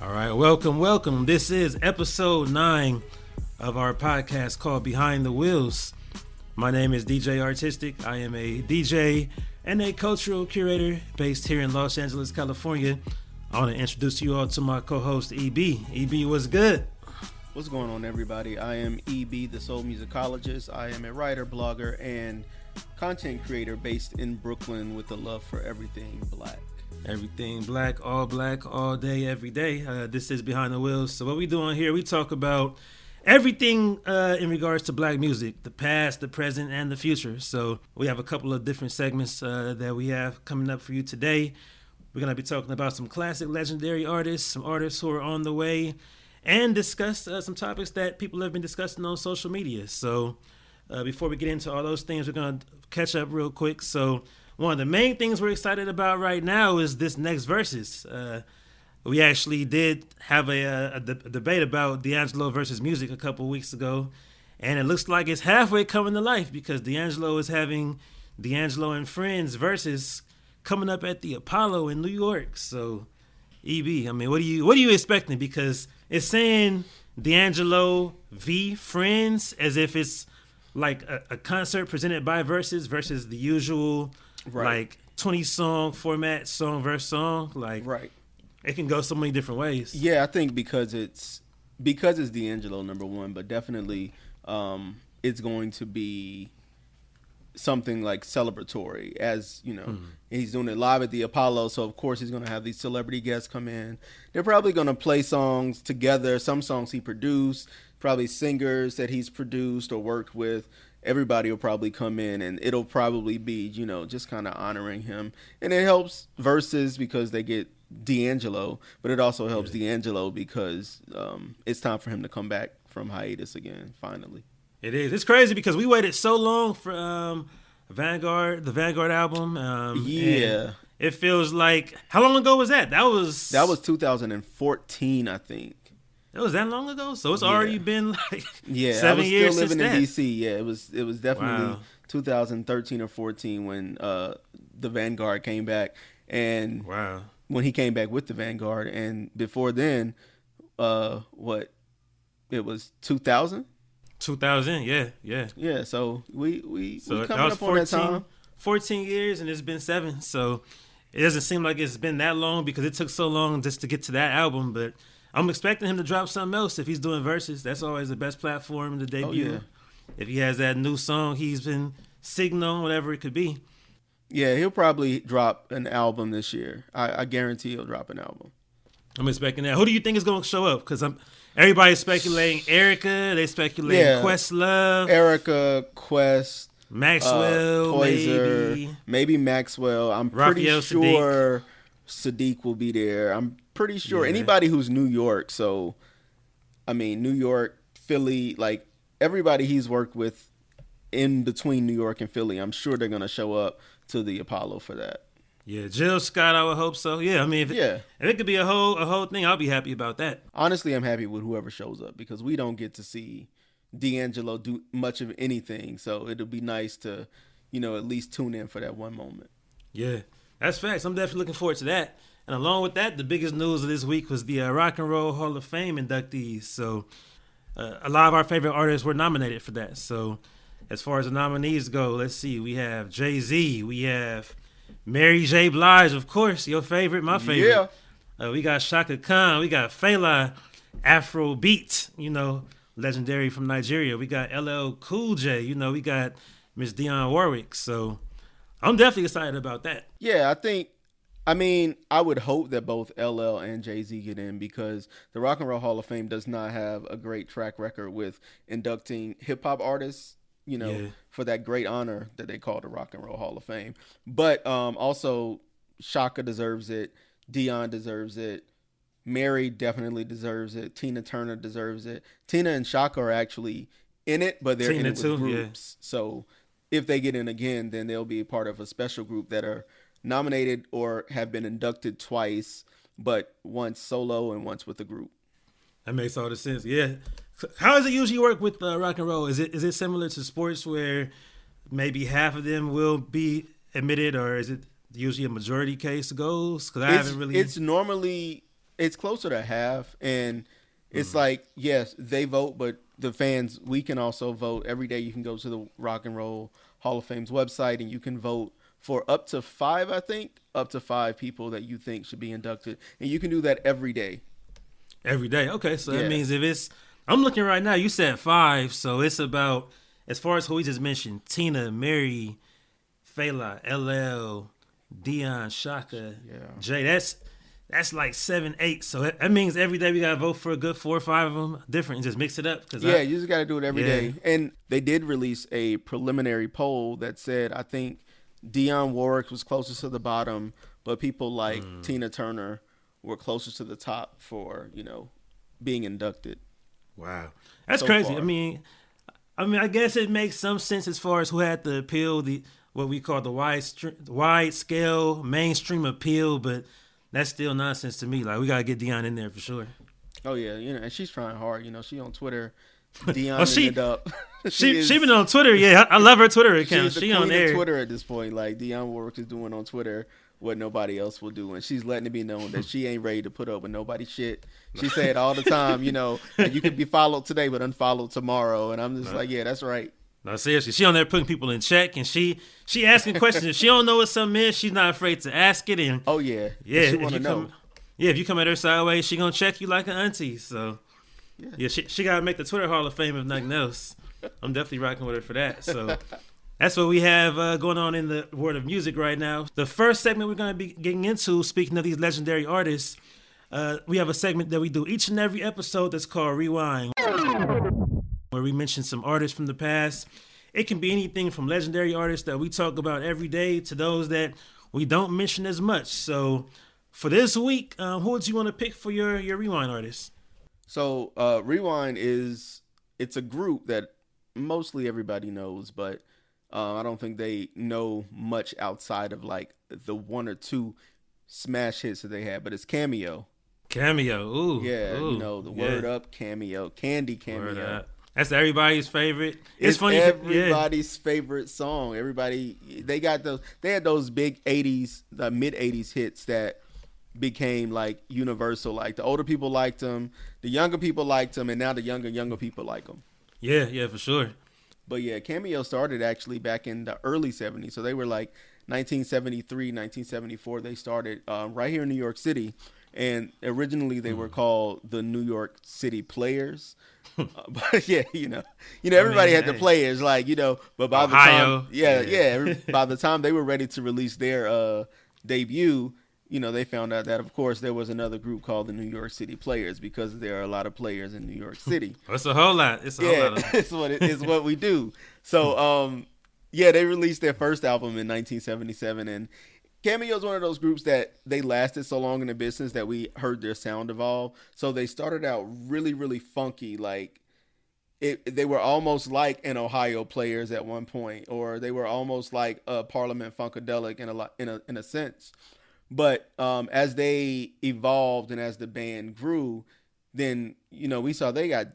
All right, welcome, welcome. This is episode nine of our podcast called Behind the Wheels. My name is DJ Artistic. I am a DJ and a cultural curator based here in Los Angeles, California. I want to introduce you all to my co-host EB. EB, what's good? What's going on, everybody? I am EB, the soul musicologist. I am a writer, blogger, and content creator based in Brooklyn with a love for everything black. Everything black, all black, all day, every day. Uh, this is Behind the Wheels. So, what we doing here, we talk about everything uh, in regards to black music the past, the present, and the future. So, we have a couple of different segments uh, that we have coming up for you today. We're going to be talking about some classic, legendary artists, some artists who are on the way, and discuss uh, some topics that people have been discussing on social media. So, uh, before we get into all those things, we're going to catch up real quick. So, one of the main things we're excited about right now is this next Verzuz. Uh, we actually did have a, a, a, debate about D'Angelo versus music a couple weeks ago, and it looks like it's halfway coming to life because D'Angelo is having D'Angelo and Friends Verzuz coming up at the Apollo in New York. So, EB, I mean, what are you what are you expecting? Because it's saying D'Angelo v Friends as if it's like a, a concert presented by Verzuz versus the usual right. like 20 song format, song verse song. Like, right. It can go so many different ways. Yeah, I think because it's because it's D'Angelo number one, but definitely um, it's going to be something like celebratory as you know mm-hmm. he's doing it live at the apollo so of course he's going to have these celebrity guests come in they're probably going to play songs together some songs he produced probably singers that he's produced or worked with everybody will probably come in and it'll probably be, you know, just kind of honoring him. And it helps Verzuz because they get D'Angelo, but it also helps yeah. D'Angelo because um, it's time for him to come back from hiatus again, finally. It is. It's crazy because we waited so long for um, Vanguard, the Vanguard album. Um, yeah. It feels like how long ago was that? That was that was 2014, I think. It was that long ago, so it's yeah. already been like yeah. Seven I was years still living in DC. Yeah, it was it was definitely wow. 2013 or 14 when uh, the Vanguard came back, and wow, when he came back with the Vanguard, and before then, uh, what it was 2000. 2000, yeah, yeah, yeah. So we we so we coming up 14, on that time. 14 years, and it's been seven. So it doesn't seem like it's been that long because it took so long just to get to that album, but I'm expecting him to drop something else if he's doing Verzuz. That's always the best platform to debut. Oh, yeah. If he has that new song he's been signaling, whatever it could be. Yeah, he'll probably drop an album this year. I, I guarantee he'll drop an album. I'm expecting that. Who do you think is going to show up? Because I'm everybody's speculating Erykah. They speculate yeah. Questlove, Erykah, Quest, Maxwell, uh, Poyser, maybe. maybe Maxwell. I'm Raphael pretty sure Saadiq. Saadiq will be there. I'm pretty sure yeah. anybody who's New York. So, I mean, New York, Philly, like everybody he's worked with in between New York and Philly, I'm sure they're gonna show up to the Apollo for that. Yeah, Jill Scott, I would hope so. Yeah, I mean, if, yeah, if it could be a whole a whole thing, I'll be happy about that. Honestly, I'm happy with whoever shows up because we don't get to see D'Angelo do much of anything, so it'll be nice to, you know, at least tune in for that one moment. Yeah, that's facts. I'm definitely looking forward to that. And along with that, the biggest news of this week was the uh, Rock and Roll Hall of Fame inductees. So uh, a lot of our favorite artists were nominated for that. So as far as the nominees go, let's see. We have Jay Z. We have Mary J. Blige, of course, your favorite, my favorite. Yeah. Uh, we got Chaka Khan. We got Fela, Afro Beat, you know, legendary from Nigeria. We got LL Cool J. You know, we got Miss Dionne Warwick. So I'm definitely excited about that. Yeah, I think I mean, I would hope that both LL and Jay Z get in because the Rock and Roll Hall of Fame does not have a great track record with inducting hip hop artists, you know, yeah. for that great honor that they call the Rock and Roll Hall of Fame. But um, also, Chaka deserves it. Dionne deserves it. Mary definitely deserves it. Tina Turner deserves it. Tina and Chaka are actually in it, but they're Tina in it with too, groups. Yeah. So if they get in again, then they'll be a part of a special group that are nominated or have been inducted twice, but once solo and once with a group. That makes all the sense. Yeah. How does it usually work with uh, rock and roll? Is it is it similar to sports where maybe half of them will be admitted, or is it usually a majority case goes? Because I it's, haven't really. It's normally it's closer to half, and it's Mm. like yes, they vote, but the fans we can also vote every day. You can go to the Rock and Roll Hall of Fame's website, and you can vote for up to five, I think, up to five people that you think should be inducted, and you can do that every day. Every day. Okay, so Yeah. that means if it's I'm looking right now, you said five, so it's about as far as who we just mentioned, Tina, Mary, Fela, LL, Dionne, Chaka, Yeah. Jay. That's that's like seven, eight. So that, that means every day we gotta vote for a good four or five of them, different, and just mix it up. Cause Yeah, I, you just got to do it every Yeah. day. And they did release a preliminary poll that said I think Dionne Warwick was closest to the bottom, but people like Hmm. Tina Turner were closest to the top for you know being inducted. Wow, that's So crazy. far. I mean, I mean, I guess it makes some sense as far as who had the appeal, the what we call the wide wide scale mainstream appeal, but that's still nonsense to me. Like we gotta get Dionne in there for sure. Oh yeah, you know, and she's trying hard. You know, she on Twitter. Dionne Oh, she- ended up. She is- she been on Twitter. Yeah, I, love her Twitter account. She's She on there. Twitter at this point. Like Dionne Warwick is doing on Twitter what nobody else will do, and she's letting it be known that she ain't ready to put up with nobody shit. She said all the time, you know, you can be followed today but unfollowed tomorrow, and I'm just like, yeah, that's right. No, seriously, she on there putting people in check, and she she asking questions. if she don't know what something is, she's not afraid to ask it. And Oh yeah, yeah, she if you know. come, yeah, if you come at her sideways, she gonna check you like an auntie. So Yeah. yeah, she she gotta make the Twitter Hall of Fame if nothing else. I'm definitely rocking with her for that. So. That's what we have uh, going on in the world of music right now. The first segment we're going to be getting into, speaking of these legendary artists, uh, we have a segment that we do each and every episode that's called Rewind, where we mention some artists from the past. It can be anything from legendary artists that we talk about every day to those that we don't mention as much. So, for this week, um, who would you want to pick for your your Rewind artist? So uh, Rewind is it's a group that mostly everybody knows, but uh, I don't think they know much outside of like the one or two smash hits that they had. But it's Cameo, Cameo. Ooh, yeah, ooh, you know the yeah. Word Up Cameo, Candy Cameo. That's everybody's favorite. It's, It's, funny. yeah. everybody's favorite song. Everybody they got those they had those big '80s, the mid '80s hits that became like universal. Like the older people liked them, the younger people liked them, and now the younger younger people like them. Yeah, yeah, for sure. But yeah, Cameo started actually back in the early 70s. So they were like 1973, 1974. They started uh, right here in New York City. And originally they Hmm. were called the New York City Players. Uh, but yeah, you know, you know, everybody had the players, like you know. But by Ohio. the time, yeah, Yeah. yeah, by the time they were ready to release their uh, debut, you know, they found out that of course there was another group called the New York City Players because there are a lot of players in New York City It's a whole lot. It's a whole yeah, lot. Of, it's what it is what we do. So um yeah, they released their first album in 1977 and Cameo is one of those groups that they lasted so long in the business that we heard their sound evolve. So they started out really really funky like it, they were almost like an Ohio players at one point, or they were almost like a Parliament Funkadelic in a lot, in a in a sense. But um, as they evolved and as the band grew, then you know we saw they got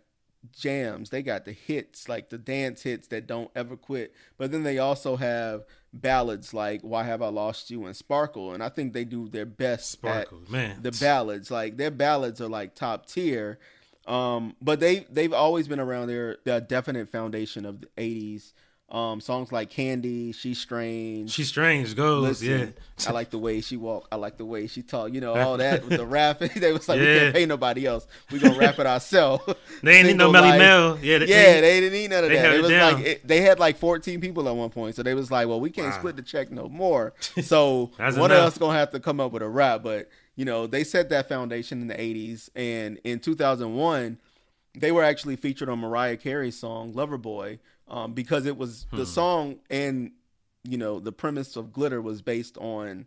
jams, they got the hits like the dance hits that don't ever quit. But then they also have ballads like "Why Have I Lost You" and "Sparkle," and I think they do their best Sparkle, at man. the ballads. Like their ballads are like top tier. Um, but they they've always been around their the definite foundation of the '80s. Um, songs like "Candy," "She's Strange." She's strange. Goes. Listen, yeah. I like the way she walk. I like the way she talk. You know all that with the rapping. they was like, we can't pay nobody else. We gonna rap it ourselves. They ain't need no Melle. Mel. Yeah. They, Yeah, they didn't need none of they that. It was down. like it, they had like 14 people at one point, so they was like, "Well, we can't Wow. split the check no more." So one of us gonna have to come up with a rap. But you know, they set that foundation in the 80s, and in 2001, they were actually featured on Mariah Carey's song "Loverboy" um, because it was Hmm. the song and you know the premise of Glitter was based on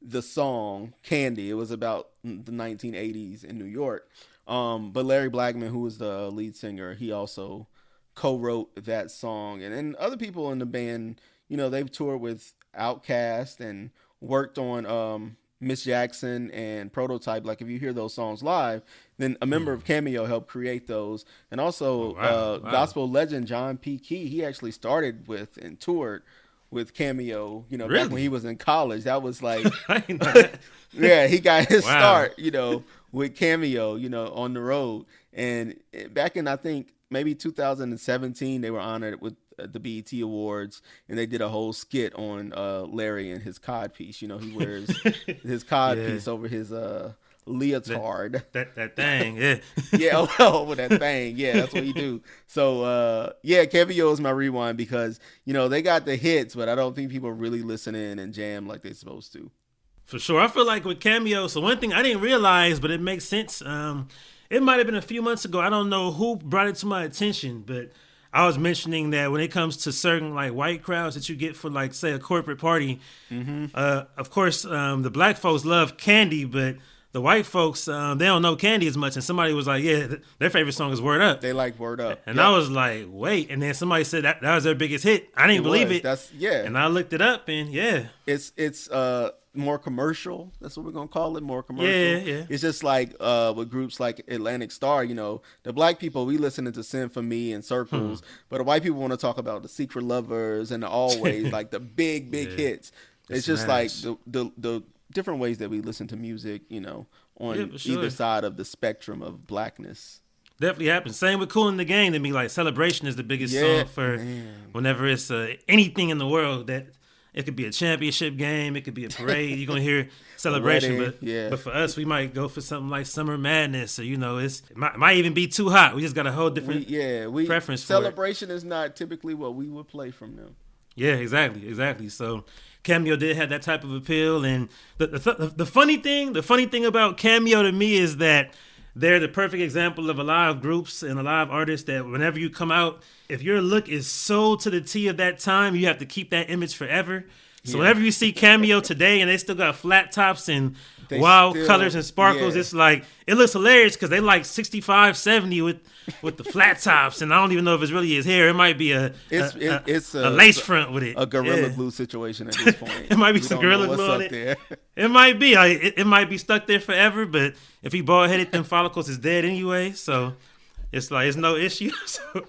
the song Candy. It was about the 1980s in New York. Um, but Larry Blackmon, who was the lead singer, he also co-wrote that song. And then other people in the band, you know, they've toured with OutKast and worked on um, Miss Jackson and Prototype. Like if you hear those songs live, then a member of Cameo helped create those. And also Hmm. Oh, wow, uh, wow. gospel legend John P. Kee, he actually started with and toured with Cameo, you know, back when he was in college. That was like I didn't know that. yeah, he got his Wow. start, you know, with Cameo, you know, on the road. And back in I think maybe 2017, they were honored with the BET Awards, and they did a whole skit on uh, Larry and his cod piece. You know, he wears his cod yeah. piece over his uh, leotard. That, that, that thing, yeah. yeah, over that thing. Yeah, that's what he do. So uh, yeah, Cameo is my rewind because you know they got the hits, but I don't think people really listen in and jam like they're supposed to. For sure, I feel like with Cameo. So one thing I didn't realize, but it makes sense. Um, it might have been a few months ago. I don't know who brought it to my attention, but I was mentioning that when it comes to certain like white crowds that you get for like say a corporate party, mm-hmm. uh, of course um, the black folks love candy, but the white folks um, they don't know candy as much. And somebody was like, yeah, th- their favorite song is Word Up. They like Word Up, and yep. I was like, wait. And then somebody said that that was their biggest hit. I didn't it believe was. it. That's yeah. And I looked it up, and yeah, it's it's uh more commercial. That's what we're gonna call it, more commercial. Yeah, yeah. It's just like uh, with groups like Atlantic Starr. You know, the black people we listen to Me and Circles, hmm. but the white people want to talk about the Secret Lovers and the Always, like the big, big yeah. hits. It's, just like the, the the different ways that we listen to music. You know, on yeah, sure. either side of the spectrum of blackness. Definitely happens. Same with "Kool and the Gang" To me, like Celebration is the biggest yeah, song for man. whenever it's uh, anything in the world that it could be a championship game. It could be a parade. You're gonna hear celebration, but yeah. but for us, we might go for something like Summer Madness, or you know, it's it might, it might even be too hot. We just got a whole different we, yeah we preference. Celebration is not typically what we would play from them. Yeah, exactly, exactly. So Cameo did have that type of appeal, and the the, the funny thing, the funny thing about Cameo to me is that they're the perfect example of a lot of groups and a lot of artists that whenever you come out, if your look is so to the T of that time, you have to keep that image forever. So yeah. whenever you see Cameo today and they still got flat tops and they wild still, colors and sparkles, yeah. it's like it looks hilarious because they like 65, 70 with with the flat tops, and I don't even know if it's really his hair. It might be a it's a, a, it's a, a, lace front with it, a gorilla yeah. glue situation at this point. it might be we some gorilla glue on it. There. It might be. Like, it, it might be stuck there forever, but if he bald headed, then follicles is dead anyway. So it's like it's no issue. So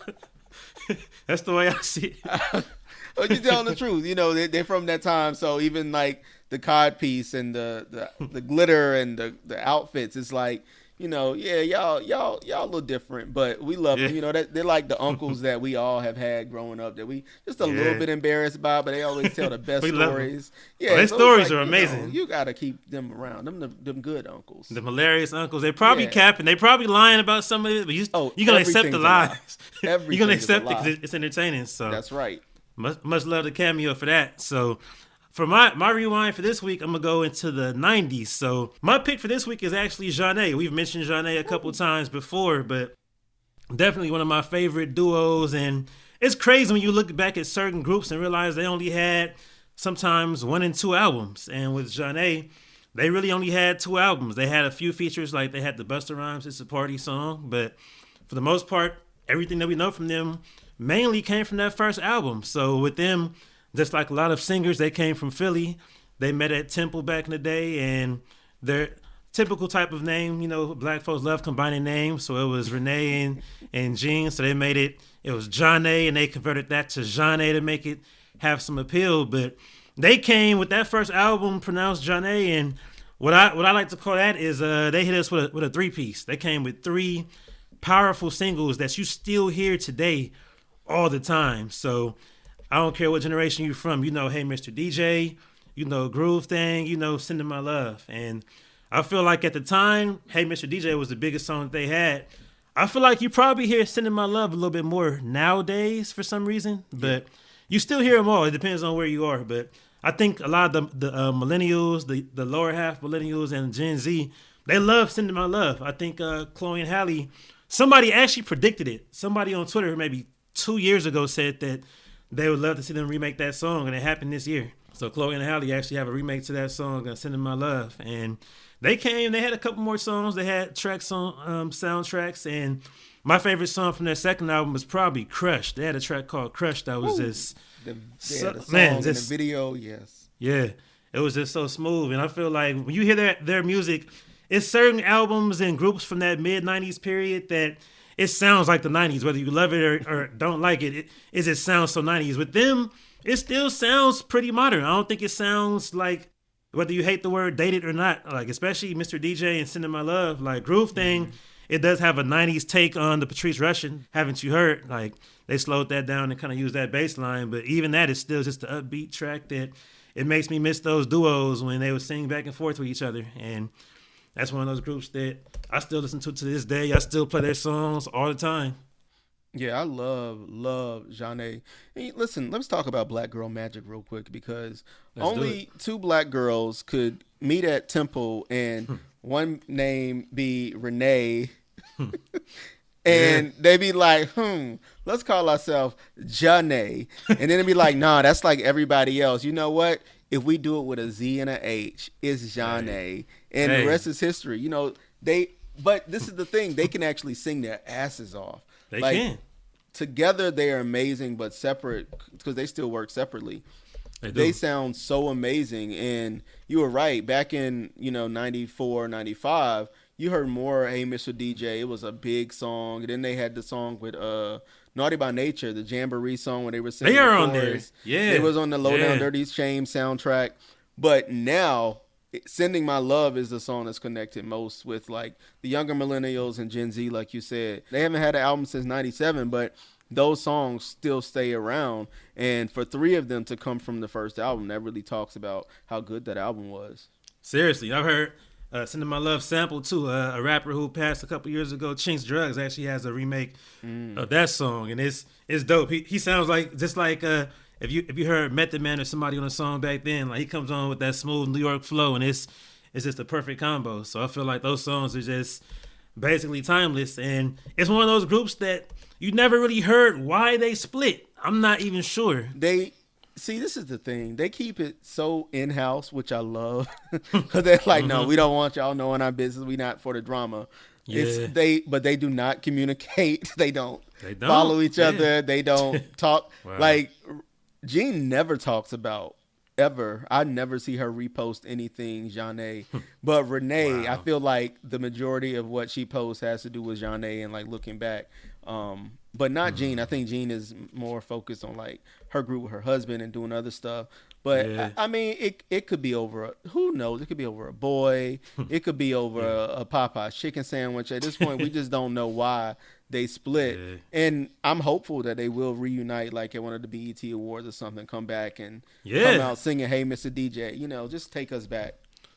that's the way I see it but you're telling the truth. You know, they, they're from that time, so even like the cod piece and the the, the glitter and the, the outfits, it's like you know, yeah, y'all, y'all, y'all a little different, but we love yeah. them. You know, that they're like the uncles that we all have had growing up that we just a yeah. little bit embarrassed about, but they always tell the best stories. Oh, yeah, oh, their so stories like, are amazing. You, know, you got to keep them around. Them, them, them good uncles. The hilarious uncles. They probably yeah. capping. They probably lying about some of it, but you, oh, you're gonna accept the lies. you're gonna accept it because it's entertaining. So that's right. Much, much love to cameo for that. So for my my rewind for this week, I'm gonna go into the '90s. So my pick for this week is actually Zhané. We've mentioned Zhané a couple times before, but definitely one of my favorite duos. And it's crazy when you look back at certain groups and realize they only had sometimes one and two albums. And with Zhané, they really only had two albums. They had a few features, like they had the Busta Rhymes "It's a Party" song, but for the most part, everything that we know from them mainly came from that first album. So with them, just like a lot of singers, they came from Philly. They met at Temple back in the day, and their typical type of name, you know, black folks love combining names. So it was Renee and, and Jean. So they made it, it was John A, and they converted that to Jean A to make it have some appeal. But they came with that first album pronounced John A, and what I what I like to call that is uh, they hit us with a, with a three piece. They came with three powerful singles that you still hear today all the time. So I don't care what generation you're from. You know, hey, Mr. DJ, you know, Groove Thing, you know, Sending My Love. And I feel like at the time, Hey, Mr. DJ was the biggest song that they had. I feel like you probably hear Sending My Love a little bit more nowadays for some reason, but you still hear them all. It depends on where you are. But I think a lot of the, the uh, millennials, the, the lower half millennials and Gen Z, they love Sending My Love. I think uh, Chloe and Halle, somebody actually predicted it. Somebody on Twitter maybe two years ago said that they would love to see them remake that song, and it happened this year. So Chloe and Halle actually have a remake to that song, uh, "Sending My Love," and they came. They had a couple more songs. They had tracks on um, soundtracks, and my favorite song from their second album was probably "Crush." They had a track called "Crush" that was Ooh. just the, so, man, just, the video, yes, yeah, it was just so smooth. And I feel like when you hear their their music, it's certain albums and groups from that mid '90s period that it sounds like the 90s whether you love it or, or don't like it, it is it sounds so 90s with them it still sounds pretty modern i don't think it sounds like whether you hate the word dated or not, like especially Mr. DJ and Sending My Love, like Groove Thing, mm-hmm. it does have a 90s take on the Patrice Rushen, Haven't you heard? Like they slowed that down and kind of used that bass line, but even that is still just an upbeat track that it makes me miss those duos when they would sing back and forth with each other. And that's one of those groups that I still listen to to this day. I still play their songs all the time. Yeah, I love love Zhané. Hey, listen, let's talk about Black Girl Magic real quick because let's only two black girls could meet at Temple and hmm. one name be Renee. Hmm. and yeah. they be like, hmm, let's call ourselves Janae. And then they be like, nah, that's like everybody else. You know what? If we do it with a Z and a H, it's Janae. Hey. And hey. the rest is history. You know, they but this is the thing, they can actually sing their asses off. They like, can. Together they are amazing, but separate because they still work separately. They, they, sound so amazing. And you were right. Back in, you know, 94, 95, you heard more Hey Mr. DJ. It was a big song. And then they had the song with uh Naughty by Nature, the Jamboree song where they were singing. They are on there. Yeah. It was on the Low yeah. Down Dirty Shame soundtrack. But now sending my love is the song that's connected most with like the younger millennials and gen z like you said. They haven't had an album since 97 but those songs still stay around. And for three of them to come from the first album that really talks about how good that album was. Seriously i've heard uh, sending my love sample too uh, a rapper who passed a couple years ago Chinx Drugz actually has a remake mm. of that song and it's it's dope. He, he sounds like just like uh if you if you heard Method Man or somebody on a song back then, like he comes on with that smooth New York flow, and it's it's just a perfect combo. So I feel like those songs are just basically timeless, and it's one of those groups that you never really heard why they split. I'm not even sure. They see this is the thing they keep it so in-house which i love because they're like no mm-hmm. we don't want y'all knowing our business we not for the drama yeah. It's they but they do not communicate they don't, they don't. follow each yeah. other they don't talk wow. like Jean never talks about ever. I never see her repost anything Zhané. but Renee, wow. I feel like the majority of what she posts has to do with Zhané and like looking back. Um, but not mm-hmm. Jean. I think Jean is more focused on like her group with her husband and doing other stuff. But yeah. I, I, mean, it it could be over. A, who knows? It could be over a boy. it could be over yeah. a, a Popeye chicken sandwich. At this point, we just don't know why they split. Yeah. And I'm hopeful that they will reunite, like at one of the BET Awards or something. Come back and yeah. come out singing "Hey, Mr. DJ." You know, just take us back.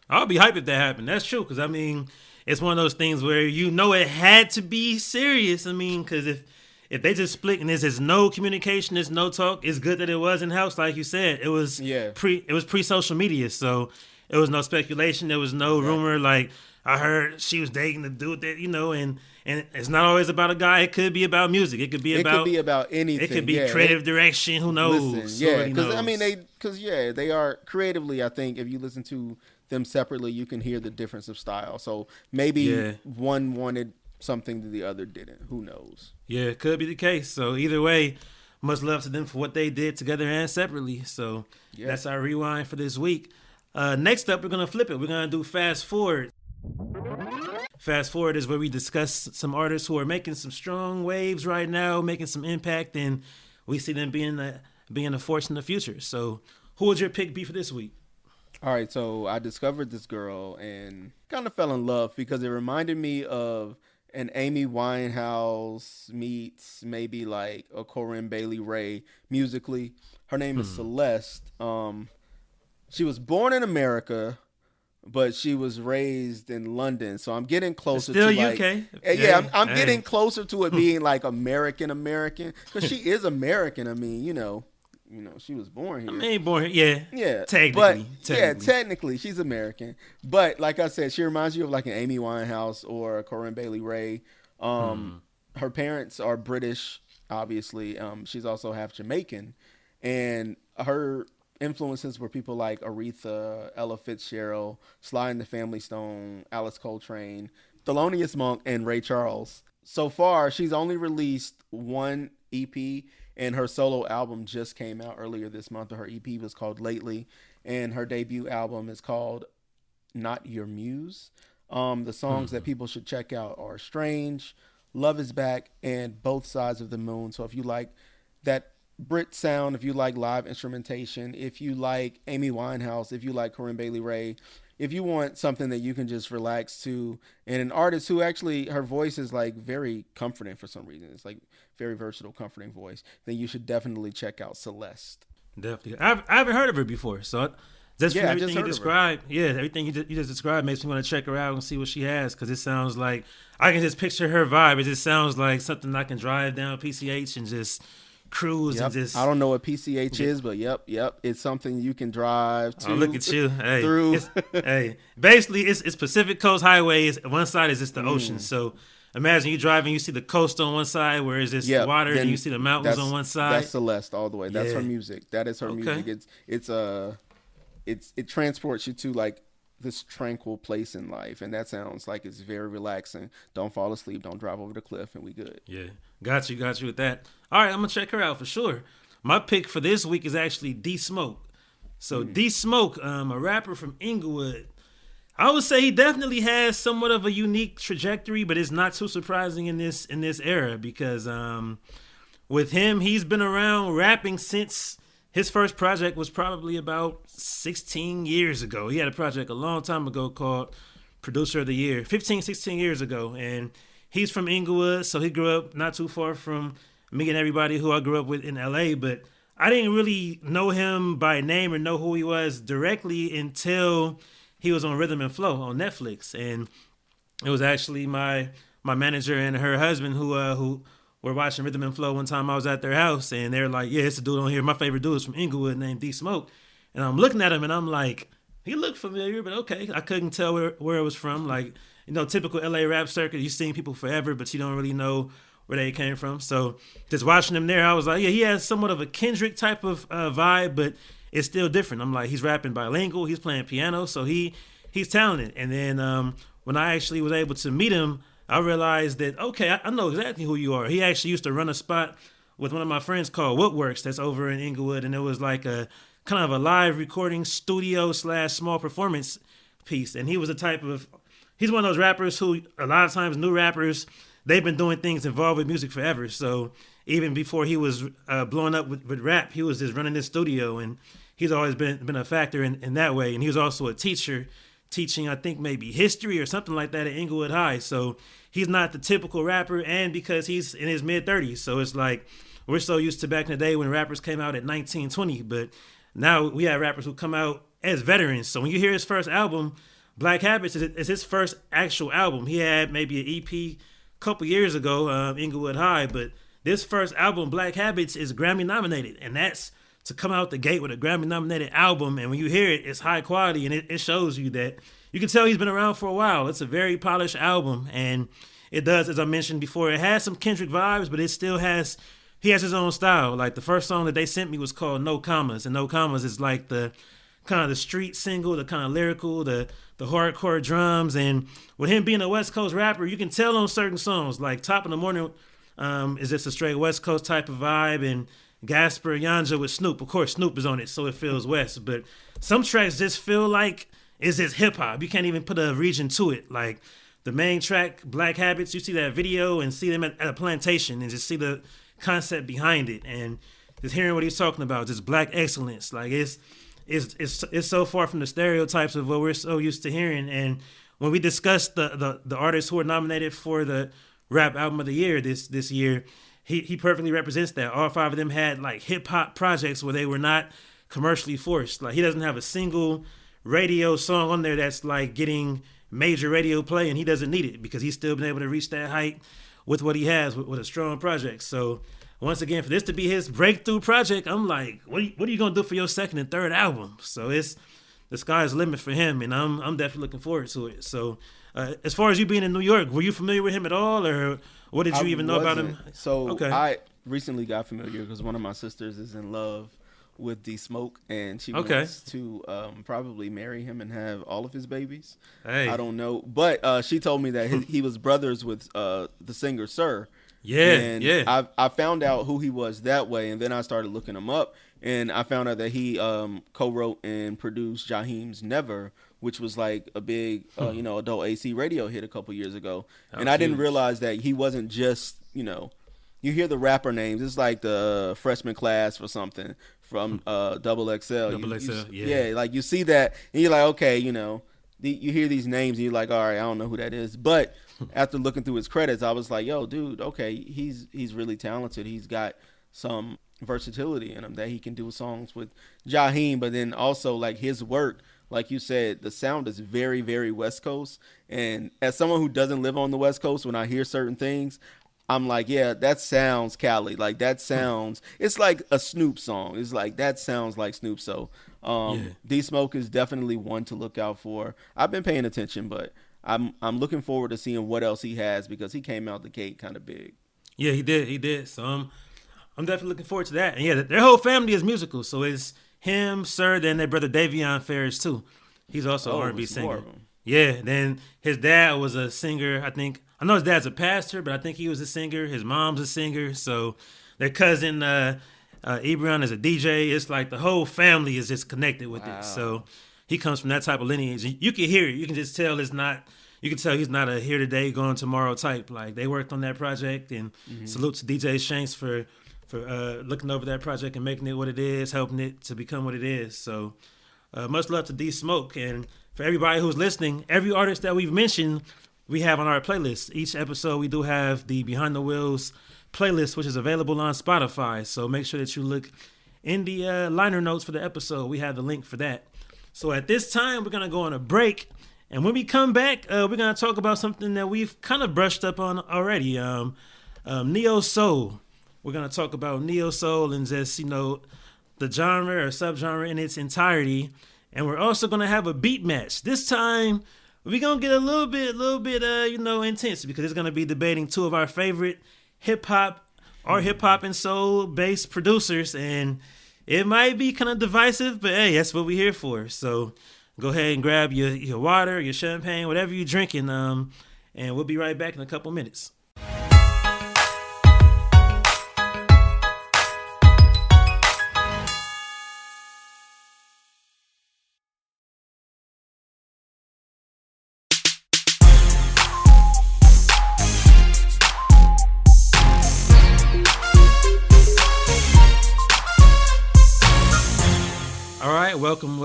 I'll be hyped if that happened. That's true. Because I mean, it's one of those things where you know it had to be serious. I mean, because if if they just split and there's no communication, there's no talk, it's good that it was in house, like you said. It was yeah. pre it was pre social media, so it was no speculation, there was no rumor like I heard she was dating the dude that you know, and and it's not always about a guy. It could be about music. It could be about it could be about anything. It could be yeah. creative direction. Who knows? Listen, yeah, because I mean they because yeah they are creatively. I think if you listen to them separately, you can hear the difference of style. So maybe yeah. one wanted something that the other didn't. Who knows? Yeah, it could be the case. So either way, much love to them for what they did together and separately. So yeah. that's our rewind for this week. Uh, next up, we're gonna flip it. We're gonna do fast forward. Fast forward is where we discuss some artists who are making some strong waves right now, making some impact, and we see them being a being a force in the future. So, who would your pick be for this week? All right, so I discovered this girl and kind of fell in love because it reminded me of an Amy Winehouse meets maybe like a Corinne Bailey Rae musically. Her name is hmm. Celeste. Um, she was born in America, but she was raised in London. So I'm getting closer Still to like, UK. Yeah, yeah I'm, I'm getting closer to it being like American American because she is American. I mean, you know you know, she was born here. I mean, born here. Yeah. Yeah. Technically. But, technically. Yeah, technically, she's American. But like I said, she reminds you of like an Amy Winehouse or a Corinne Bailey Rae. Um, hmm. Her parents are British, obviously. Um, she's also half Jamaican. And her influences were people like Aretha, Ella Fitzgerald, Sly and the Family Stone, Alice Coltrane, Thelonious Monk, and Ray Charles. So far, she's only released one EP and her solo album just came out earlier this month. Her EP was called Lately, and her debut album is called Not Your Muse. Um, the songs mm-hmm. that people should check out are Strange, Love is Back, and Both Sides of the Moon. So if you like that Brit sound, if you like live instrumentation, if you like Amy Winehouse, if you like Corinne Bailey Rae, if you want something that you can just relax to, and an artist who actually her voice is like very comforting for some reason, it's like very versatile, comforting voice, then you should definitely check out Celeste. Definitely, I've, I haven't heard of her before, so just yeah, from everything just you described, yeah, everything you just, you just described makes me want to check her out and see what she has because it sounds like I can just picture her vibe. It just sounds like something I can drive down PCH and just cruise yep. and just. I don't know what PCH is, but yep, yep, it's something you can drive to. Oh, look at you! Hey, through. hey, basically, it's it's Pacific Coast Highway. Highways. One side is just the mm. ocean, so. Imagine you driving, you see the coast on one side, where is this yep, water, and you see the mountains on one side. That's Celeste all the way. That's yeah. her music. That is her okay. music. It's it's a uh, it's it transports you to like this tranquil place in life, and that sounds like it's very relaxing. Don't fall asleep. Don't drive over the cliff, and we good. Yeah, got you, got you with that. All right, I'm gonna check her out for sure. My pick for this week is actually D Smoke. So mm. D Smoke, um, a rapper from Inglewood. I would say he definitely has somewhat of a unique trajectory, but it's not too surprising in this in this era because um, with him, he's been around rapping since his first project was probably about 16 years ago. He had a project a long time ago called Producer of the Year, 15, 16 years ago. And he's from Inglewood, so he grew up not too far from me and everybody who I grew up with in LA. But I didn't really know him by name or know who he was directly until he was on Rhythm and Flow on Netflix. And it was actually my my manager and her husband who uh, who were watching Rhythm and Flow one time. I was at their house and they're like, "Yeah, it's a dude on here. My favorite dude is from Inglewood named D Smoke." And I'm looking at him and I'm like, "He looked familiar, but okay." I couldn't tell where where it was from. Like, you know, typical LA rap circuit. You've seen people forever, but you don't really know where they came from. So just watching him there, I was like, "Yeah, he has somewhat of a Kendrick type of uh, vibe, but it's still different." I'm like, he's rapping bilingual. He's playing piano, so he he's talented. And then um, when I actually was able to meet him. I realized that okay, I, I know exactly who you are. He actually used to run a spot with one of my friends called Woodworks that's over in Inglewood, and it was like a kind of a live recording studio slash small performance piece. And he was the type of he's one of those rappers who a lot of times new rappers they've been doing things involved with music forever. So even before he was uh, blowing up with, with rap, he was just running this studio, and he's always been been a factor in, in that way. And he was also a teacher teaching, I think maybe history or something like that at Inglewood High. So he's not the typical rapper, and because he's in his mid 30s. So it's like we're so used to back in the day when rappers came out at 19, 20, but now we have rappers who come out as veterans. So when you hear his first album, Black Habits is, his first actual album. He had maybe an EP couple years ago, um, Inglewood High, but this first album, Black Habits, is Grammy nominated, and that's to come out the gate with a Grammy nominated album. And when you hear it, it's high quality and it, it shows you that you can tell he's been around for a while. It's a very polished album. And it does, as I mentioned before, it has some Kendrick vibes, but it still has, he has his own style. Like the first song that they sent me was called No Commas. And No Commas is like the, kind of the street single, the kind of lyrical, the the hardcore drums, and with him being a West Coast rapper, you can tell on certain songs like Top of the Morning um, is just a straight West Coast type of vibe, and Gaspar Yanga with Snoop. Of course, Snoop is on it, so it feels West. But some tracks just feel like it's just hip hop. You can't even put a region to it. Like the main track, Black Habits, you see that video and see them at, at a plantation and just see the concept behind it and just hearing what he's talking about, just black excellence. Like it's it's it's it's so far from the stereotypes of what we're so used to hearing. And when we discussed the the, the artists who were nominated for the rap album of the year this this year, he he perfectly represents that. All five of them had like hip hop projects where they were not commercially forced. Like he doesn't have a single radio song on there that's like getting major radio play, and he doesn't need it because he's still been able to reach that height with what he has with, with a strong project. So once again, for this to be his breakthrough project, I'm like, what are you, what are you gonna do for your second and third album? So it's the sky's the limit for him, and I'm I'm definitely looking forward to it. So uh, as far as you being in New York, were you familiar with him at all, or what did you I even know about him? So okay. I recently got familiar because one of my sisters is in love with D Smoke, and she okay. wants to um, probably marry him and have all of his babies. Hey. I don't know, but uh, she told me that he, he was brothers with uh, the singer Sir. Yeah, and yeah. I I found out who he was that way, and then I started looking him up, and I found out that he um, co-wrote and produced Jaheim's Never, which was like a big, uh, hmm. you know, adult AC radio hit a couple years ago. and I didn't realize that he wasn't just, you know, you hear the rapper names. It's like the freshman class or something from uh Double XL. Double You- XL, you- yeah. yeah. Like you see that, and you're like, okay, you know, the, you hear these names, and you're like, all right, I don't know who that is. But after looking through his credits, I was like, yo, dude, okay, he's he's really talented. He's got some versatility in him that he can do songs with Jaheim, but then also like his work. Like you said, the sound is very, very West Coast. And as someone who doesn't live on the West Coast, when I hear certain things, I'm like, yeah, that sounds Cali. Like that sounds. It's like a Snoop song. It's like that sounds like Snoop. So, um, Yeah. D Smoke is definitely one to look out for. I've been paying attention, but I'm I'm looking forward to seeing what else he has because he came out the gate kind of big. Yeah, he did. He did. So I'm, I'm definitely looking forward to that. And yeah, their whole family is musical. So it's him, Sir, then their brother Davion Farris too. He's also Oh, R&B singer. Yeah. Then his dad was a singer. I think I know his dad's a pastor, but I think he was a singer. His mom's a singer. So their cousin uh, uh, Ebron is a DJ. It's like the whole family is just connected with Wow. it. So he comes from that type of lineage. You can hear it. You can just tell it's not. You can tell he's not a here today, gone tomorrow type. Like they worked on that project, and salute to DJ Shanks for for uh, looking over that project and making it what it is, helping it to become what it is. So uh, much love to D Smoke and for everybody who's listening. Every artist that we've mentioned, we have on our playlist. Each episode, we do have the Behind the Wheels playlist, which is available on Spotify. So make sure that you look in the uh, liner notes for the episode. We have the link for that. So at this time, we're gonna go on a break, and when we come back, uh, we're gonna talk about something that we've kind of brushed up on already. Um, um, neo soul. We're gonna talk about neo soul and just you know the genre or subgenre in its entirety, and we're also gonna have a beat match. This time, we're gonna get a little bit, a little bit, uh, you know, intense because it's gonna be debating two of our favorite hip hop or hip hop and soul based producers, and it might be kind of divisive, but hey, that's what we're here for. So go ahead and grab your your water, your champagne, whatever you're drinking, um, and we'll be right back in a couple minutes.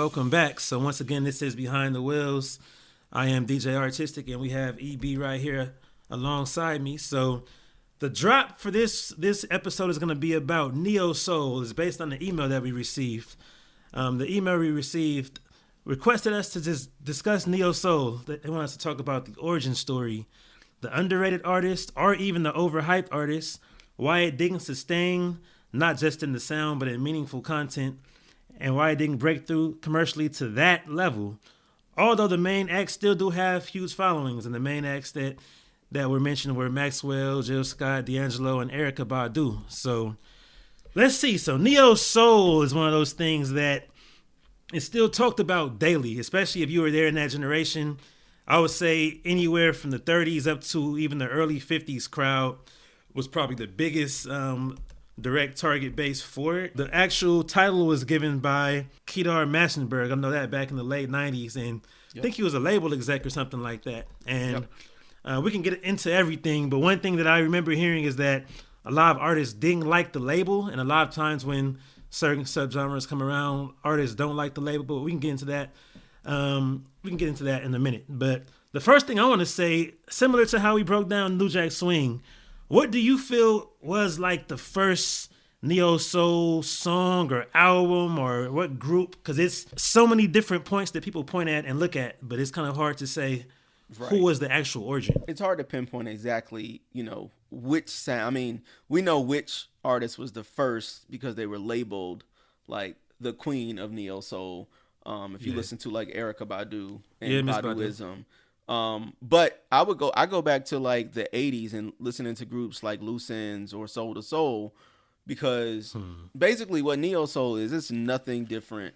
Welcome, back. So once again, this is Behind the Wheels. I am DJ Artistic, and we have EB right here alongside me. So the drop for this this episode is going to be about neo soul. It's based on the email that we received. Um, the email we received requested us to just discuss neo soul. They want us to talk about the origin story, the underrated artist, or even the overhyped artist, why it didn't sustain, not just in the sound but in meaningful content, and why it didn't break through commercially to that level. Although the main acts still do have huge followings, and the main acts that that were mentioned were Maxwell, Jill Scott, D'Angelo, and Erykah Badu. So let's see. So neo soul is one of those things that is still talked about daily, especially if you were there in that generation. I would say anywhere from the 30s up to even the early 50s crowd was probably the biggest um, direct target base for it. The actual title was given by Kedar Massenberg. I know that back in the late 90s, and I think he was a label exec or something like that. And uh, we can get into everything, but one thing that I remember hearing is that a lot of artists didn't like the label, and a lot of times when certain subgenres come around, artists don't like the label. But we can get into that. Um, we can get into that in a minute. But the first thing I want to say, similar to how we broke down New Jack Swing, what do you feel was like the first neo soul song or album or what group? Because it's so many different points that people point at and look at, but it's kind of hard to say Right. who was the actual origin. it's hard to pinpoint exactly, you know, which sound. I mean, we know which artist was the first because they were labeled like the queen of neo soul. Um, if you Yeah. listen to like Erykah Badu and Yeah, Miss Badu. Um, but I would go I go back to like the 80s and listening to groups like Loose Ends or Soul II Soul because Hmm. basically what neo soul is it's nothing different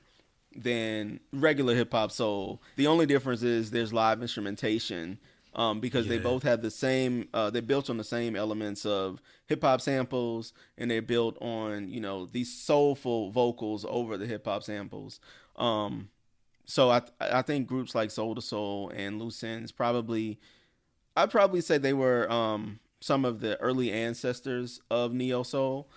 than regular hip hop soul. The only difference is there's live instrumentation um, because they both have the same. Uh, they're built on the same elements of hip hop samples, and they're built on you know these soulful vocals over the hip hop samples. Um, so I I think groups like Soul II Soul and Loose Ends probably I'd probably say they were um, some of the early ancestors of neo soul.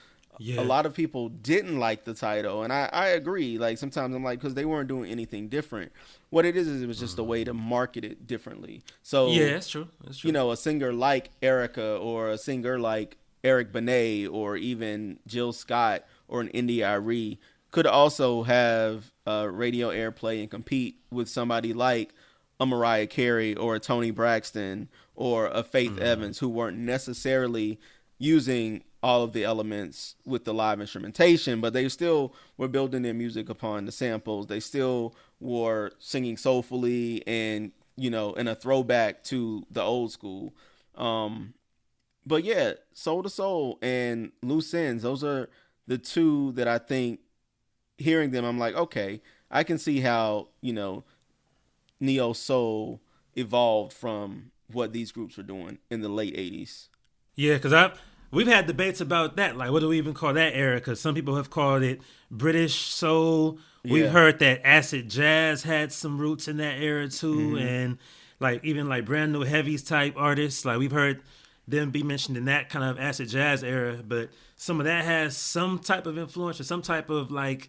Yeah. A lot of people didn't like the title, and I, I agree. Like sometimes I'm like because they weren't doing anything different. What it is is it was just a way to market it differently. So yeah, that's true. That's true. you know, a singer like Erykah or a singer like Eric Benet or even Jill Scott or an India.Arie could also have uh, radio airplay and compete with somebody like a Mariah Carey or a Toni Braxton or a Faith Mm-hmm. Evans who weren't necessarily using all of the elements with the live instrumentation, but they still were building their music upon the samples. They still were singing soulfully and you know in a throwback to the old school. Um, but yeah, Soul II Soul and Loose Ends, those are the two that I think hearing them, I'm like, okay, I can see how, you know, Neo Soul evolved from what these groups were doing in the late 80s. Yeah, because I we've had debates about that. Like, what do we even call that era? Because some people have called it British soul. We've Yeah. heard that acid jazz had some roots in that era too, Mm-hmm. and like even like brand new heavies type artists. Like we've heard them be mentioned in that kind of acid jazz era. But some of that has some type of influence or some type of like